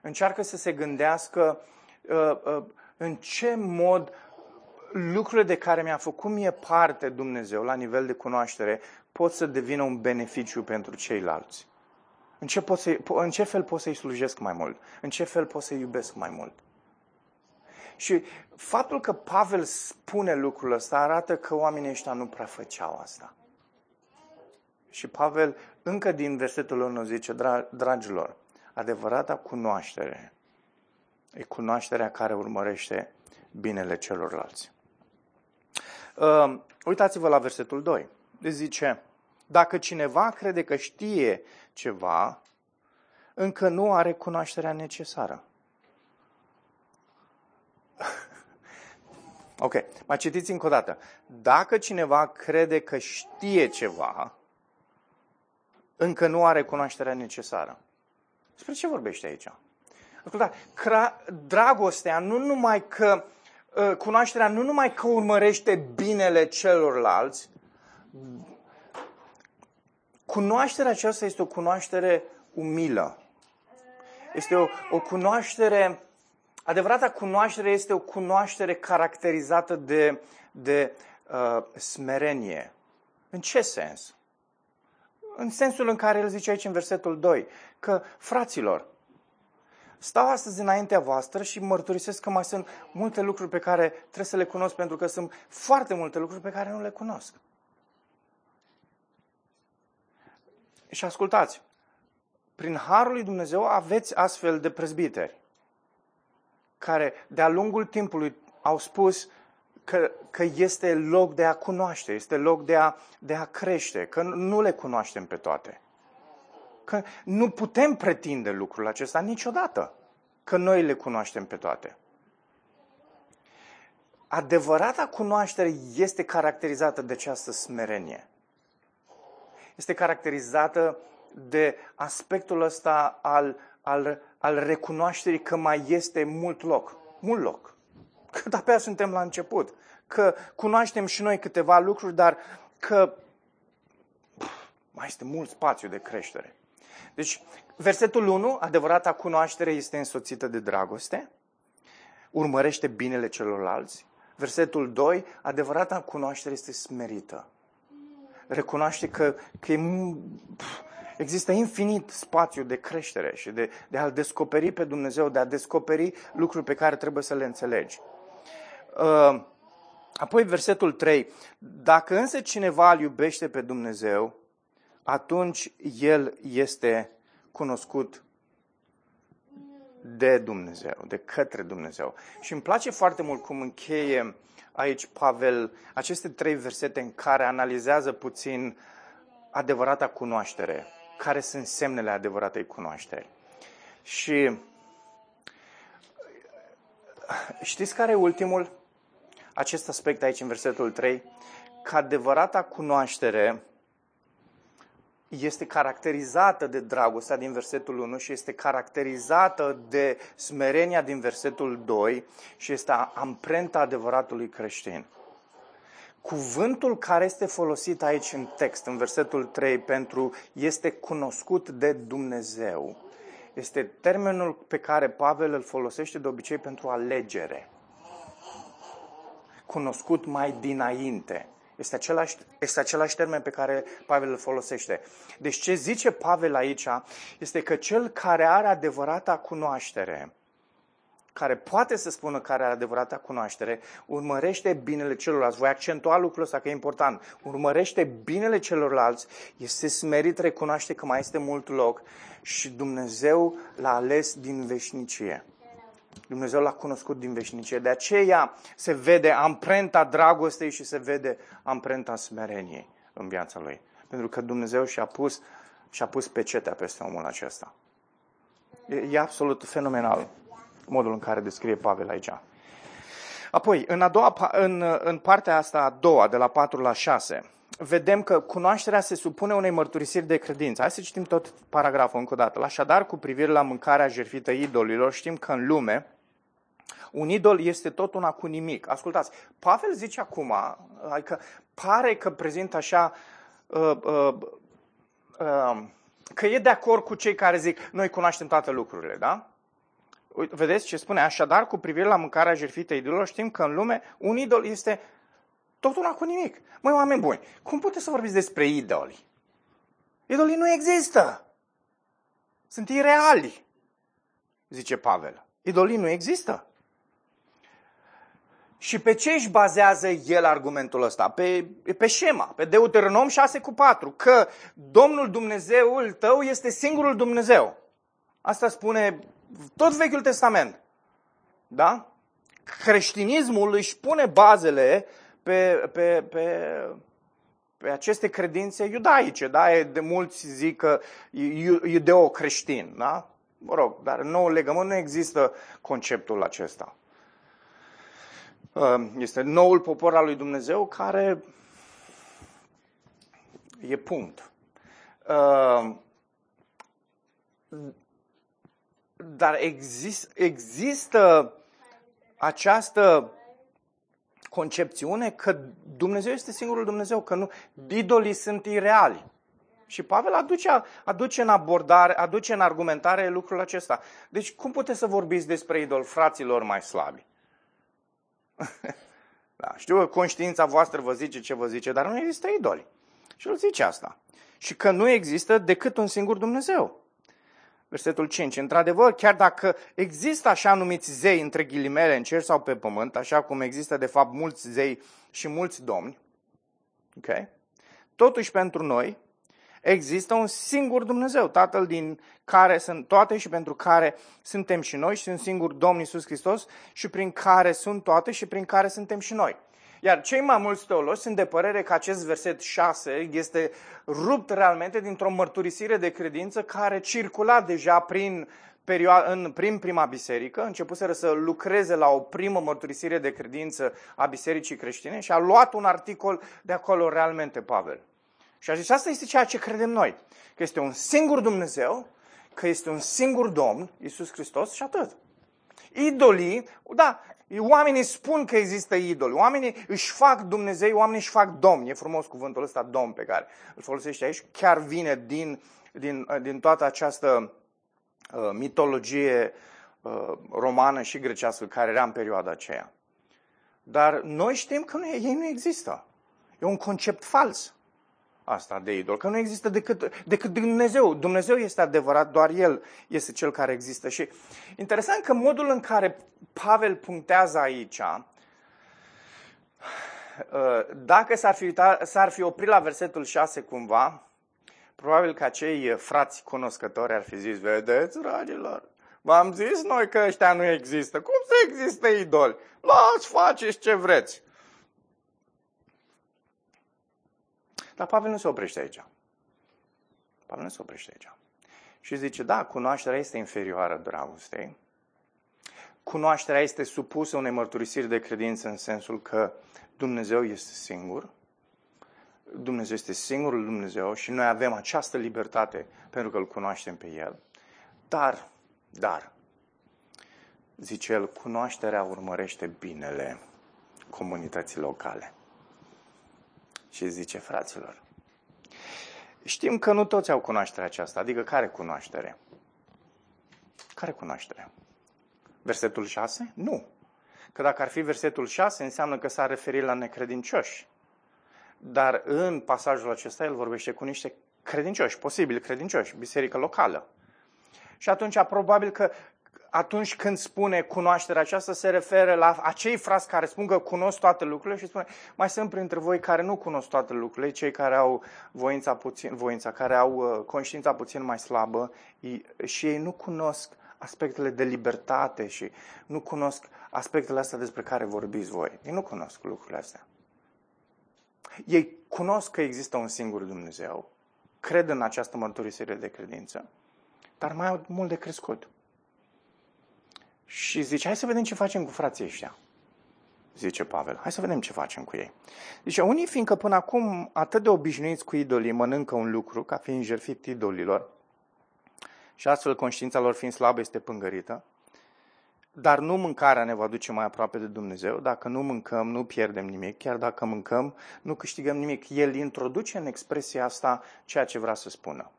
Încearcă să se gândească uh, uh, în ce mod lucrurile de care mi-a făcut mie parte Dumnezeu la nivel de cunoaștere pot să devină un beneficiu pentru ceilalți. În ce, pot să, în ce fel pot să-i slujesc mai mult? În ce fel pot să-i iubesc mai mult? Și faptul că Pavel spune lucrul ăsta arată că oamenii ăștia nu prea făceau asta. Și Pavel încă din versetul 1 zice, dragilor, adevărata cunoaștere e cunoașterea care urmărește binele celorlalți. Uh, uitați-vă la versetul 2. Zice, dacă cineva crede că știe ceva, încă nu are cunoașterea necesară. ok, mai citiți încă o dată. Dacă cineva crede că știe ceva, încă nu are cunoașterea necesară. Despre ce vorbește aici? Asculta, dragostea nu numai că, ă, cunoașterea nu numai că urmărește binele celorlalți, Cunoașterea aceasta este o cunoaștere umilă. Este o, o cunoaștere, adevărata cunoaștere este o cunoaștere caracterizată de, de uh, smerenie. În ce sens? În sensul în care el zice aici în versetul 2, că, fraților, stau astăzi înaintea voastră și mărturisesc că mai sunt multe lucruri pe care trebuie să le cunosc, pentru că sunt foarte multe lucruri pe care nu le cunosc. Și ascultați, prin Harul lui Dumnezeu aveți astfel de prezbiteri care de-a lungul timpului au spus că, că este loc de a cunoaște, este loc de a, de a crește, că nu le cunoaștem pe toate. Că nu putem pretinde lucrul acesta niciodată, că noi le cunoaștem pe toate. Adevărata cunoaștere este caracterizată de această smerenie este caracterizată de aspectul ăsta al, al, al recunoașterii că mai este mult loc. Mult loc. Că de suntem la început. Că cunoaștem și noi câteva lucruri, dar că mai este mult spațiu de creștere. Deci, versetul 1, adevărata cunoaștere este însoțită de dragoste, urmărește binele celorlalți. Versetul 2, adevărata cunoaștere este smerită recunoaște că, că e, există infinit spațiu de creștere și de, de a-L descoperi pe Dumnezeu, de a descoperi lucruri pe care trebuie să le înțelegi. Uh, apoi versetul 3. Dacă însă cineva îl iubește pe Dumnezeu, atunci el este cunoscut de Dumnezeu, de către Dumnezeu. Și îmi place foarte mult cum încheie aici Pavel aceste trei versete în care analizează puțin adevărata cunoaștere, care sunt semnele adevăratei cunoașteri. Și știți care e ultimul? Acest aspect aici în versetul 3, că adevărata cunoaștere este caracterizată de dragostea din versetul 1 și este caracterizată de smerenia din versetul 2 și este amprenta adevăratului creștin. Cuvântul care este folosit aici în text, în versetul 3, pentru este cunoscut de Dumnezeu, este termenul pe care Pavel îl folosește de obicei pentru alegere. Cunoscut mai dinainte. Este același, este același termen pe care Pavel îl folosește. Deci ce zice Pavel aici este că cel care are adevărata cunoaștere, care poate să spună care are adevărata cunoaștere, urmărește binele celorlalți. Voi accentua lucrul ăsta că e important. Urmărește binele celorlalți, este smerit, recunoaște că mai este mult loc și Dumnezeu l-a ales din veșnicie. Dumnezeu l-a cunoscut din veșnicie. De aceea se vede amprenta dragostei și se vede amprenta smereniei în viața lui. Pentru că Dumnezeu și-a pus, și-a pus pecetea peste omul acesta. E, e absolut fenomenal modul în care descrie Pavel aici. Apoi, în, a doua, în, în partea asta a doua, de la 4 la 6, vedem că cunoașterea se supune unei mărturisiri de credință. Hai să citim tot paragraful încă o dată. Așadar, cu privire la mâncarea jertfită idolilor, știm că în lume un idol este tot una cu nimic. Ascultați, Pavel zice acum, adică pare că prezintă așa uh, uh, uh, că e de acord cu cei care zic noi cunoaștem toate lucrurile, da? Vedeți ce spune? Așadar, cu privire la mâncarea jertfită idolilor, știm că în lume un idol este tot una cu nimic. Măi, oameni buni, cum puteți să vorbiți despre idoli? Idolii nu există. Sunt ireali, zice Pavel. Idolii nu există. Și pe ce își bazează el argumentul ăsta? Pe, pe șema, pe Deuteronom 6 cu 4, că Domnul Dumnezeul tău este singurul Dumnezeu. Asta spune tot Vechiul Testament. Da? Creștinismul își pune bazele pe, pe, pe, pe aceste credințe iudaice. Da? De mulți zic că iudeo-creștin. Da? Mă rog, dar în nou legământ nu există conceptul acesta. Uh, este noul popor al lui Dumnezeu care e punct. Uh, dar exist, există această concepțiune că Dumnezeu este singurul Dumnezeu, că nu, idolii sunt ireali. Și Pavel aduce, aduce în abordare, aduce în argumentare lucrul acesta. Deci cum puteți să vorbiți despre idol fraților mai slabi? da, știu că conștiința voastră vă zice ce vă zice, dar nu există idoli. Și el zice asta. Și că nu există decât un singur Dumnezeu. Versetul 5. Într-adevăr, chiar dacă există așa numiți zei între ghilimele în cer sau pe pământ, așa cum există de fapt mulți zei și mulți domni, okay? totuși pentru noi există un singur Dumnezeu, Tatăl din care sunt toate și pentru care suntem și noi și un singur Domn Iisus Hristos și prin care sunt toate și prin care suntem și noi. Iar cei mai mulți teologi sunt de părere că acest verset 6 este rupt realmente dintr-o mărturisire de credință care circula deja prin, perioada, în, prin prima biserică, începuseră să lucreze la o primă mărturisire de credință a bisericii creștine și a luat un articol de acolo realmente Pavel. Și a zis, asta este ceea ce credem noi, că este un singur Dumnezeu, că este un singur Domn, Isus Hristos și atât. Idolii, da, Oamenii spun că există idoli, oamenii își fac Dumnezeu, oamenii își fac domn. E frumos cuvântul ăsta, domn, pe care îl folosește aici. Chiar vine din, din, din toată această uh, mitologie uh, romană și grecească care era în perioada aceea. Dar noi știm că nu, ei nu există. E un concept fals asta de idol, că nu există decât, decât Dumnezeu. Dumnezeu este adevărat, doar El este Cel care există. Și interesant că modul în care Pavel punctează aici, uh, dacă s-ar fi, s-ar fi oprit la versetul 6 cumva, probabil că acei frați cunoscători ar fi zis, vedeți, dragilor, v-am zis noi că ăștia nu există. Cum să existe idoli? Las, faceți ce vreți. Dar Pavel nu se oprește aici. Pavel nu se oprește aici. Și zice, da, cunoașterea este inferioară dragostei. Cunoașterea este supusă unei mărturisiri de credință în sensul că Dumnezeu este singur. Dumnezeu este singurul Dumnezeu și noi avem această libertate pentru că îl cunoaștem pe El. Dar, dar, zice el, cunoașterea urmărește binele comunității locale. Și zice, fraților, știm că nu toți au cunoașterea aceasta, adică care cunoaștere? Care cunoaștere? Versetul 6? Nu. Că dacă ar fi versetul 6, înseamnă că s-ar referi la necredincioși. Dar în pasajul acesta el vorbește cu niște credincioși, posibil credincioși, biserică locală. Și atunci probabil că atunci când spune cunoașterea aceasta se referă la acei frați care spun că cunosc toate lucrurile și spune mai sunt printre voi care nu cunosc toate lucrurile, cei care au voința, puțin, voința care au uh, conștiința puțin mai slabă și ei nu cunosc aspectele de libertate și nu cunosc aspectele astea despre care vorbiți voi. Ei nu cunosc lucrurile astea. Ei cunosc că există un singur Dumnezeu, cred în această mărturisire de credință, dar mai au mult de crescut. Și zice, hai să vedem ce facem cu frații ăștia. Zice Pavel, hai să vedem ce facem cu ei. Zice, unii fiindcă până acum atât de obișnuiți cu idolii mănâncă un lucru ca fiind jertfit idolilor și astfel conștiința lor fiind slabă este pângărită, dar nu mâncarea ne va duce mai aproape de Dumnezeu. Dacă nu mâncăm, nu pierdem nimic. Chiar dacă mâncăm, nu câștigăm nimic. El introduce în expresia asta ceea ce vrea să spună.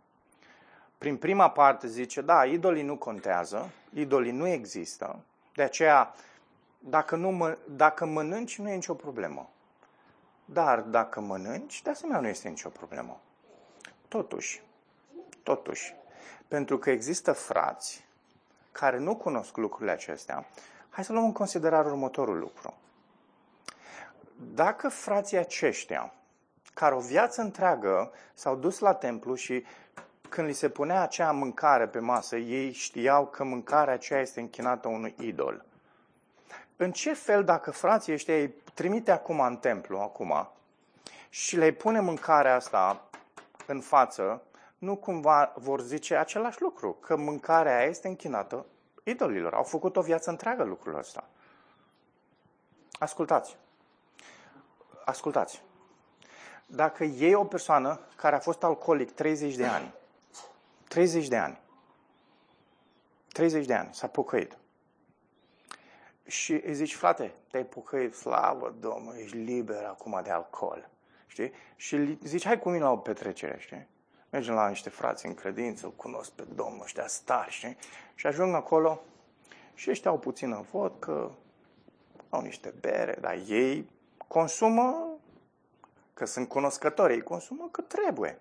Prin prima parte zice, da, idolii nu contează, idolii nu există, de aceea dacă, nu mă, dacă mănânci nu e nicio problemă. Dar dacă mănânci, de asemenea nu este nicio problemă. Totuși, totuși, pentru că există frați care nu cunosc lucrurile acestea, hai să luăm în considerare următorul lucru. Dacă frații aceștia, care o viață întreagă s-au dus la templu și când li se punea acea mâncare pe masă, ei știau că mâncarea aceea este închinată unui idol. În ce fel, dacă frații ăștia îi trimite acum în templu, acum, și le pune mâncarea asta în față, nu cumva vor zice același lucru, că mâncarea aia este închinată idolilor. Au făcut o viață întreagă lucrul ăsta. Ascultați. Ascultați. Dacă e o persoană care a fost alcoolic 30 de ani, 30 de ani, 30 de ani, s-a pocăit. Și îi zici, frate, te-ai pocăit, slavă Domnului, ești liber acum de alcool. Știi? Și zici, hai cu mine la o petrecere, știi? mergem la niște frați în credință, îl cunosc pe Domnul, ăștia stari, știi? Și ajung acolo și ăștia au puțină vodcă, au niște bere, dar ei consumă, că sunt cunoscători, ei consumă cât trebuie.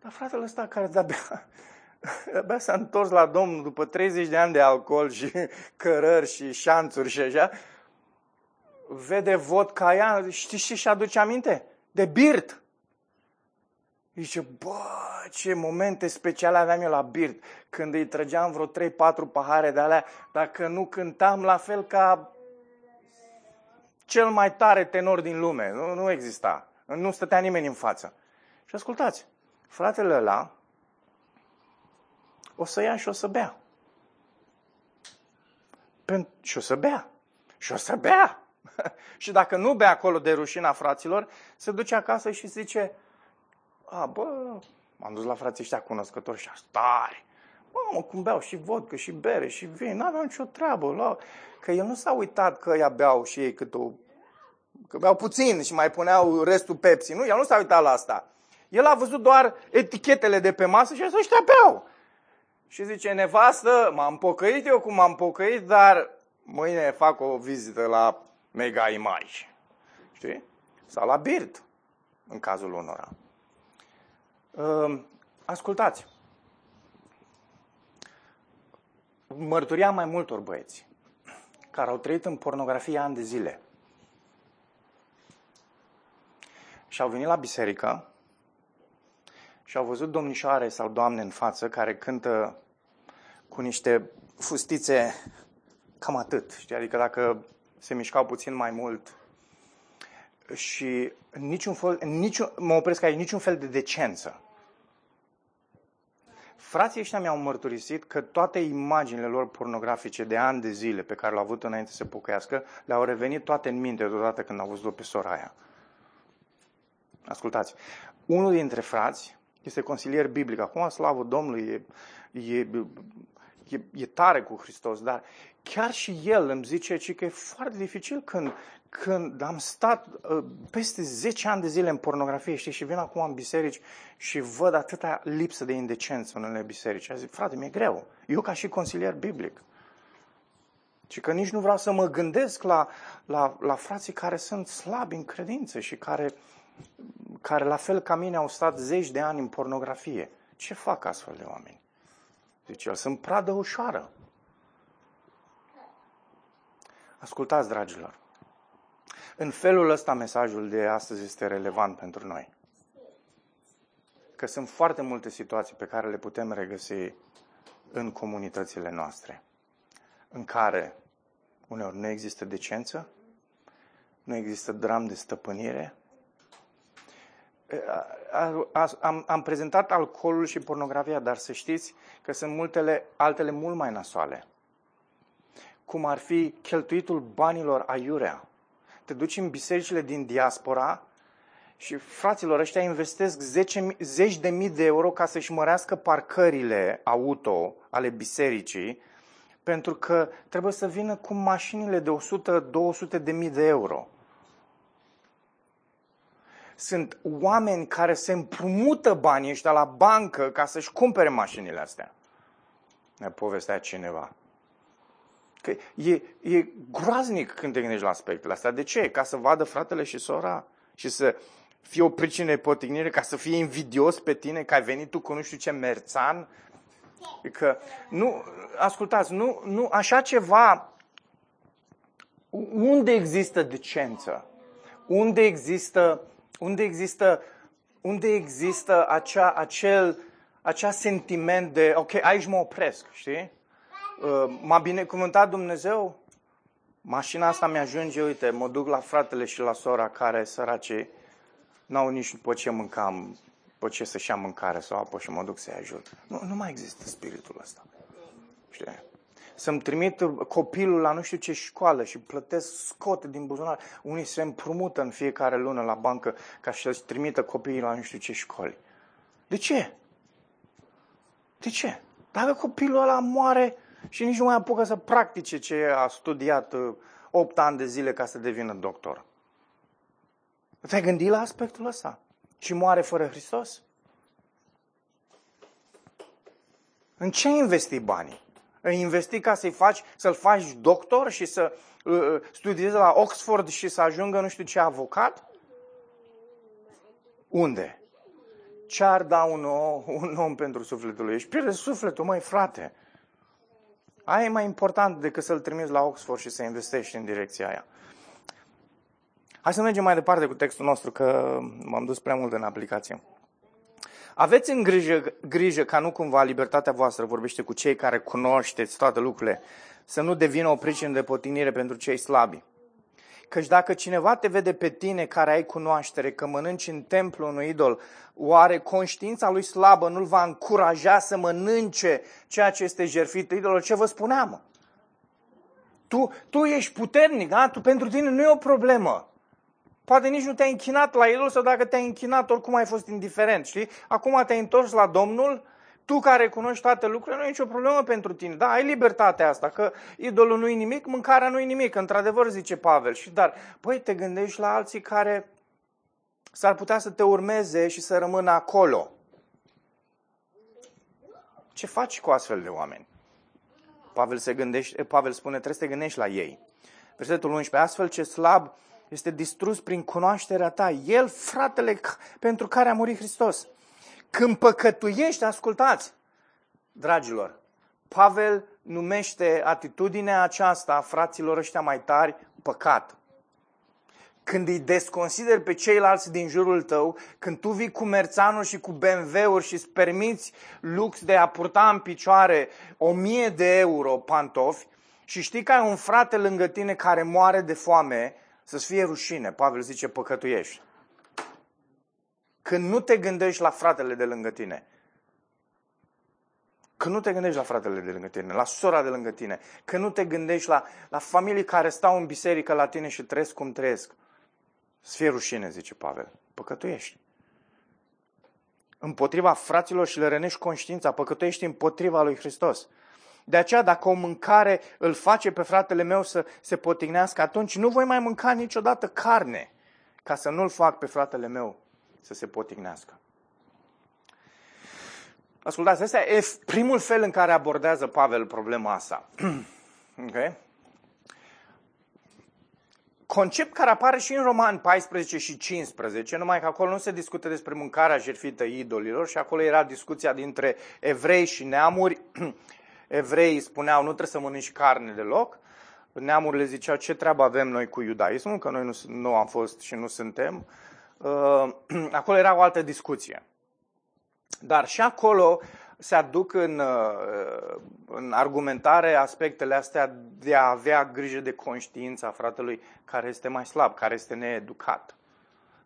Dar fratele ăsta care de-abia, abia s-a întors la Domnul după 30 de ani de alcool și cărări și șanțuri și așa, vede vodka aia, știți ce și aduce aminte? De birt. Zice, bă, ce momente speciale aveam eu la Birt, când îi trăgeam vreo 3-4 pahare de alea, dacă nu cântam la fel ca cel mai tare tenor din lume. Nu, nu exista. Nu stătea nimeni în față. Și ascultați, fratele ăla o să ia și o să bea. Și o să bea. Și o să bea. și dacă nu bea acolo de rușina fraților, se duce acasă și zice, a, bă, m-am dus la frații ăștia cunoscători și stare. Mamă, cum beau și vodcă și bere și vin, n-aveam nicio treabă. La... Că el nu s-a uitat că ea beau și ei cât o... Că beau puțin și mai puneau restul Pepsi. Nu, el nu s-a uitat la asta. El a văzut doar etichetele de pe masă și a zis, ăștia beau. Și zice, nevastă, m-am pocăit eu cum m-am pocăit, dar mâine fac o vizită la Mega Image. Știi? Sau la Birt, în cazul unora. Ehm, ascultați. Mărturia mai multor băieți care au trăit în pornografie ani de zile. Și au venit la biserică și au văzut domnișoare sau doamne în față care cântă cu niște fustițe cam atât. Știi? Adică dacă se mișcau puțin mai mult și niciun fel, niciun, mă opresc aici, niciun fel de decență. Frații ăștia mi-au mărturisit că toate imaginile lor pornografice de ani de zile pe care le-au avut înainte să se pocăiască, le-au revenit toate în minte deodată când au văzut-o pe sora aia. Ascultați, unul dintre frați este consilier biblic. Acum, slavă Domnului, e, e, e, e tare cu Hristos, dar chiar și el îmi zice că e foarte dificil când, când am stat uh, peste 10 ani de zile în pornografie, știi, și vin acum în biserici și văd atâta lipsă de indecență în unele biserici. A zic, frate, mi-e greu. Eu ca și consilier biblic. Și că nici nu vreau să mă gândesc la, la, la frații care sunt slabi în credință și care, care, la fel ca mine, au stat zeci de ani în pornografie. Ce fac astfel de oameni? Zice el, sunt pradă ușoară. Ascultați, dragilor. În felul ăsta mesajul de astăzi este relevant pentru noi. Că sunt foarte multe situații pe care le putem regăsi în comunitățile noastre, în care uneori nu există decență, nu există dram de stăpânire. Am, am prezentat alcoolul și pornografia, dar să știți că sunt multele altele mult mai nasoale. Cum ar fi cheltuitul banilor aiurea. Te duci în bisericile din diaspora și fraților ăștia investesc 10, zeci de mii de euro ca să-și mărească parcările auto ale bisericii pentru că trebuie să vină cu mașinile de 100-200 de mii de euro. Sunt oameni care se împrumută banii ăștia la bancă ca să-și cumpere mașinile astea. Ne povestea cineva. Că e, e groaznic când te gândești la aspectele astea. De ce? Ca să vadă fratele și sora și să fie o pricină de potignire, ca să fie invidios pe tine că ai venit tu cu nu știu ce merțan Că nu, ascultați, nu, nu, așa ceva, unde există decență? Unde există, unde există, unde există acea, acel, acea sentiment de, ok, aici mă opresc, știi? Uh, m-a binecuvântat Dumnezeu, mașina asta mi-ajunge, uite, mă duc la fratele și la sora care, săracii, n-au nici pe ce mâncam după ce să-și ia mâncare sau apă și mă duc să-i ajut. Nu, nu mai există spiritul ăsta. Știi? Să-mi trimit copilul la nu știu ce școală și plătesc scot din buzunar. Unii se împrumută în fiecare lună la bancă ca să-și trimită copiii la nu știu ce școli. De ce? De ce? Dacă copilul ăla moare și nici nu mai apucă să practice ce a studiat 8 uh, ani de zile ca să devină doctor. Te-ai gândit la aspectul ăsta? și moare fără Hristos? În ce investi banii? Îi investi ca să-i faci, să-l faci doctor și să uh, uh, studiezi la Oxford și să ajungă nu știu ce avocat? Unde? Ce ar da un, om, un om pentru sufletul lui? Își pierde sufletul, măi frate. Aia e mai important decât să-l trimiți la Oxford și să investești în direcția aia. Hai să mergem mai departe cu textul nostru, că m-am dus prea mult în aplicație. Aveți în grijă, grijă ca nu cumva libertatea voastră vorbește cu cei care cunoașteți toate lucrurile, să nu devină o pricină de potinire pentru cei slabi. Căci dacă cineva te vede pe tine care ai cunoaștere că mănânci în templu unui idol, oare conștiința lui slabă nu-l va încuraja să mănânce ceea ce este jertfit idolul? Ce vă spuneam? Tu, tu ești puternic, da? Tu, pentru tine nu e o problemă. Poate nici nu te-ai închinat la idol sau dacă te-ai închinat, oricum ai fost indiferent, știi? Acum te-ai întors la Domnul, tu care cunoști toate lucrurile, nu e nicio problemă pentru tine. Da, ai libertatea asta, că idolul nu e nimic, mâncarea nu e nimic, într-adevăr zice Pavel. Și dar, păi, te gândești la alții care s-ar putea să te urmeze și să rămână acolo. Ce faci cu astfel de oameni? Pavel, se gândește, Pavel spune, trebuie să te gândești la ei. Versetul 11, astfel ce slab este distrus prin cunoașterea ta. El, fratele pentru care a murit Hristos. Când păcătuiești, ascultați, dragilor, Pavel numește atitudinea aceasta a fraților ăștia mai tari păcat. Când îi desconsideri pe ceilalți din jurul tău, când tu vii cu merțanul și cu BMW-uri și îți permiți lux de a purta în picioare o mie de euro pantofi și știi că ai un frate lângă tine care moare de foame să-ți fie rușine. Pavel zice, păcătuiești. Când nu te gândești la fratele de lângă tine, când nu te gândești la fratele de lângă tine, la sora de lângă tine, când nu te gândești la, la familii care stau în biserică la tine și trăiesc cum trăiesc, să fie rușine, zice Pavel. păcătuiești. Împotriva fraților și le rănești conștiința, păcătuiești împotriva lui Hristos. De aceea, dacă o mâncare îl face pe fratele meu să se potignească, atunci nu voi mai mânca niciodată carne, ca să nu-l fac pe fratele meu să se potignească. Ascultați, ăsta e primul fel în care abordează Pavel problema asta. okay? Concept care apare și în Roman 14 și 15, numai că acolo nu se discută despre mâncarea jertfită idolilor și acolo era discuția dintre evrei și neamuri. Evreii spuneau nu trebuie să mănânci carne deloc, neamurile ziceau ce treabă avem noi cu iudaismul, că noi nu, nu am fost și nu suntem. Uh, acolo era o altă discuție. Dar și acolo se aduc în, uh, în argumentare aspectele astea de a avea grijă de conștiința fratelui care este mai slab, care este needucat,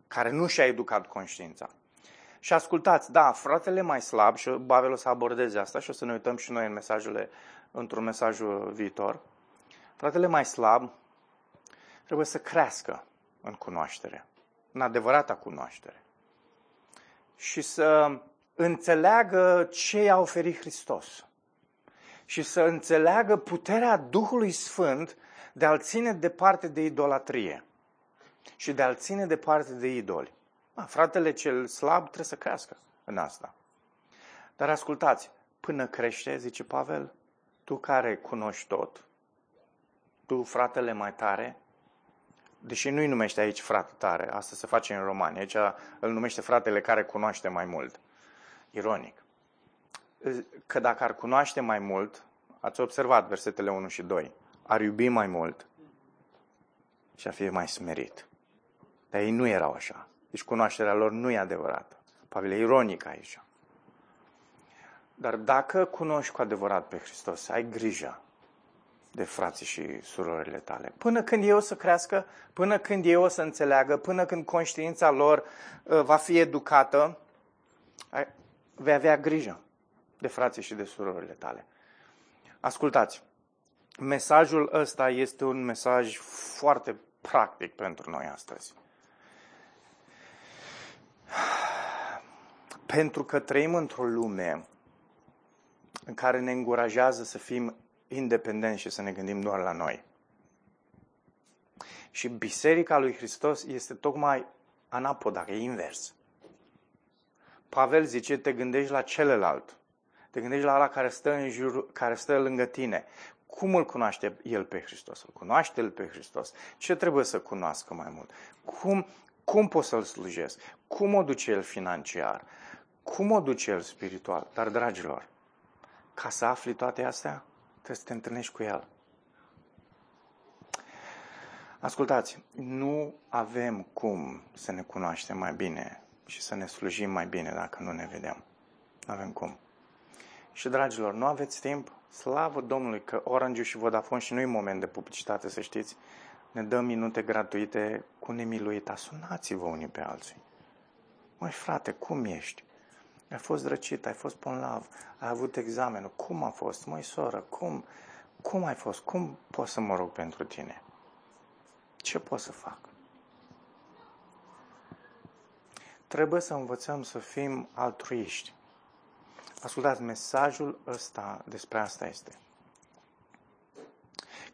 care nu și-a educat conștiința. Și ascultați, da, fratele mai slab, și Bavel o să abordeze asta și o să ne uităm și noi în mesajele, într-un mesaj viitor, fratele mai slab trebuie să crească în cunoaștere, în adevărata cunoaștere. Și să înțeleagă ce i-a oferit Hristos și să înțeleagă puterea Duhului Sfânt de a-l ține departe de idolatrie și de a-l ține departe de idoli. A, fratele cel slab trebuie să crească în asta. Dar ascultați, până crește, zice Pavel, tu care cunoști tot, tu, fratele mai tare, deși nu-i numește aici frate tare, asta se face în România, aici îl numește fratele care cunoaște mai mult ironic. Că dacă ar cunoaște mai mult, ați observat versetele 1 și 2, ar iubi mai mult și ar fi mai smerit. Dar ei nu erau așa. Deci cunoașterea lor nu e adevărată. Pavel e ironic aici. Dar dacă cunoști cu adevărat pe Hristos, ai grijă de frații și surorile tale. Până când ei o să crească, până când ei o să înțeleagă, până când conștiința lor uh, va fi educată, vei avea grijă de frații și de surorile tale. Ascultați, mesajul ăsta este un mesaj foarte practic pentru noi astăzi. Pentru că trăim într-o lume în care ne încurajează să fim independenți și să ne gândim doar la noi. Și Biserica lui Hristos este tocmai anapoda, e invers. Pavel zice, te gândești la celălalt. Te gândești la ala care stă, în jur, care stă lângă tine. Cum îl cunoaște el pe Hristos? Îl cunoaște el pe Hristos? Ce trebuie să cunoască mai mult? Cum, cum poți să-l slujesc? Cum o duce el financiar? Cum o duce el spiritual? Dar, dragilor, ca să afli toate astea, trebuie să te întâlnești cu el. Ascultați, nu avem cum să ne cunoaștem mai bine și să ne slujim mai bine dacă nu ne vedem. Nu avem cum. Și, dragilor, nu aveți timp? Slavă Domnului că Orange și Vodafone și nu e moment de publicitate, să știți, ne dă minute gratuite cu nemiluita. Sunați-vă unii pe alții. Măi, frate, cum ești? Ai fost răcit, ai fost lav, ai avut examenul. Cum a fost? Măi, soră, cum? Cum ai fost? Cum pot să mă rog pentru tine? Ce pot să fac? Trebuie să învățăm să fim altruiști. Ascultați, mesajul ăsta despre asta este.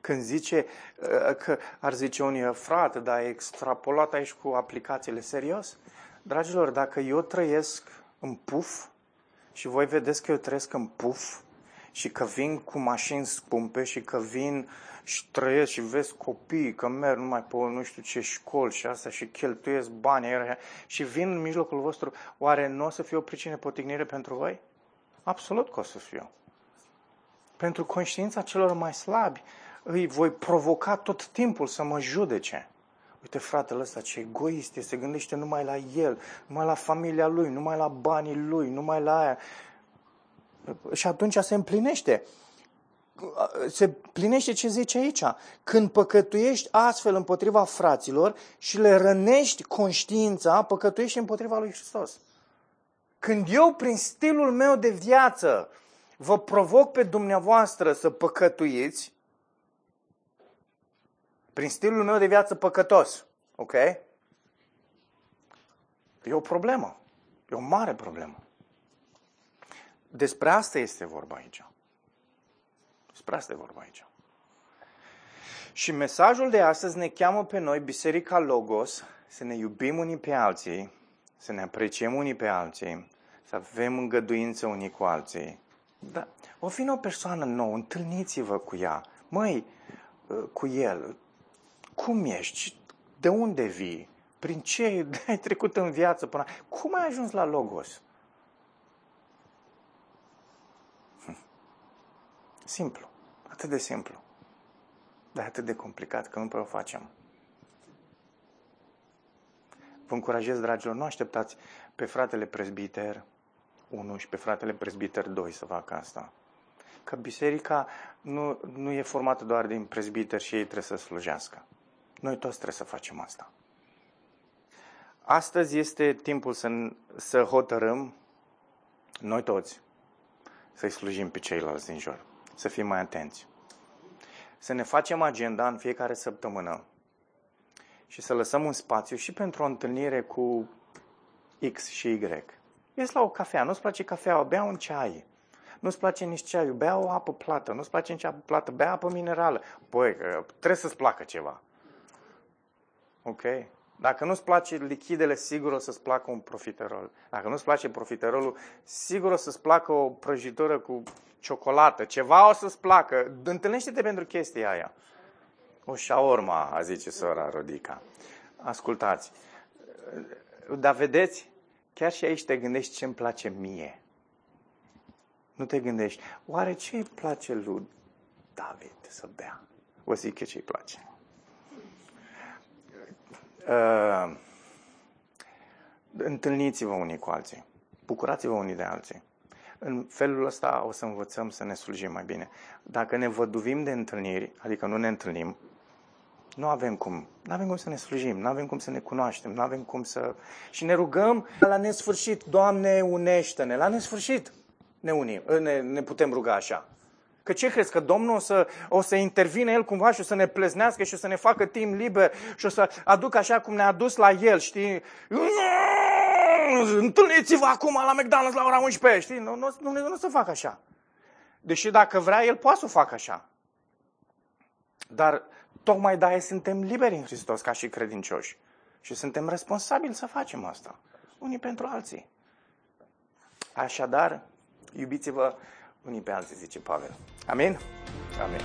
Când zice uh, că ar zice unii, frate, dar ai extrapolat aici cu aplicațiile, serios? Dragilor, dacă eu trăiesc în puf și voi vedeți că eu trăiesc în puf și că vin cu mașini scumpe și că vin și trăiesc și vezi copii că merg numai pe nu știu ce școli și asta și cheltuiesc bani și vin în mijlocul vostru, oare nu o să fie o pricină potignire pentru voi? Absolut că o să fiu. Pentru conștiința celor mai slabi, îi voi provoca tot timpul să mă judece. Uite, fratele ăsta ce egoist este, se gândește numai la el, numai la familia lui, numai la banii lui, numai la aia. Și atunci se împlinește se plinește ce zice aici. Când păcătuiești astfel împotriva fraților și le rănești conștiința, păcătuiești împotriva lui Hristos. Când eu, prin stilul meu de viață, vă provoc pe dumneavoastră să păcătuiți, prin stilul meu de viață păcătos, ok? E o problemă. E o mare problemă. Despre asta este vorba aici. Despre asta e vorba aici. Și mesajul de astăzi ne cheamă pe noi, Biserica Logos, să ne iubim unii pe alții, să ne apreciem unii pe alții, să avem îngăduință unii cu alții. Da. O fi o persoană nouă, întâlniți-vă cu ea. Măi, cu el, cum ești? De unde vii? Prin ce ai trecut în viață până... Cum ai ajuns la Logos? Hm. Simplu. Atât de simplu. Dar atât de complicat că nu prea o facem. Vă încurajez, dragilor, nu așteptați pe fratele prezbiter 1 și pe fratele prezbiter 2 să facă asta. Că biserica nu, nu e formată doar din prezbiteri și ei trebuie să slujească. Noi toți trebuie să facem asta. Astăzi este timpul să, să hotărâm, noi toți, să-i slujim pe ceilalți din jur, să fim mai atenți. Să ne facem agenda în fiecare săptămână și să lăsăm un spațiu și pentru o întâlnire cu X și Y. Ies la o cafea, nu-ți place cafeaua, bea un ceai. Nu-ți place nici ceaiul, bea o apă plată. Nu-ți place nici apă plată, bea apă minerală. Păi, trebuie să-ți placă ceva. Ok? Dacă nu-ți place lichidele, sigur o să-ți placă un profiterol. Dacă nu-ți place profiterolul, sigur o să-ți placă o prăjitură cu ciocolată. Ceva o să-ți placă. Întâlnește-te pentru chestia aia. O șaorma, a zice sora Rodica. Ascultați. Dar vedeți, chiar și aici te gândești ce îmi place mie. Nu te gândești, oare ce îi place lui David să bea? O zic că ce îi place. Uh, întâlniți-vă unii cu alții. Bucurați-vă unii de alții. În felul ăsta o să învățăm să ne slujim mai bine. Dacă ne văduvim de întâlniri, adică nu ne întâlnim, nu avem cum. Nu avem cum să ne slujim, nu avem cum să ne cunoaștem, nu avem cum să... Și ne rugăm la nesfârșit, Doamne, unește-ne, la nesfârșit ne unim, ne, ne putem ruga așa. Că ce crezi? Că Domnul o să, o să intervine El cumva și o să ne pleznească și o să ne facă timp liber și o să aducă așa cum ne-a dus la El, știi? Întâlniți-vă acum la McDonald's la ora 11, știi? Nu, nu, nu, nu, nu să facă așa. Deși dacă vrea, El poate să facă așa. Dar tocmai de suntem liberi în Hristos ca și credincioși. Și suntem responsabili să facem asta. Unii pentru alții. Așadar, iubiți-vă unii pe alții, zice Pavel. Amin? Amin.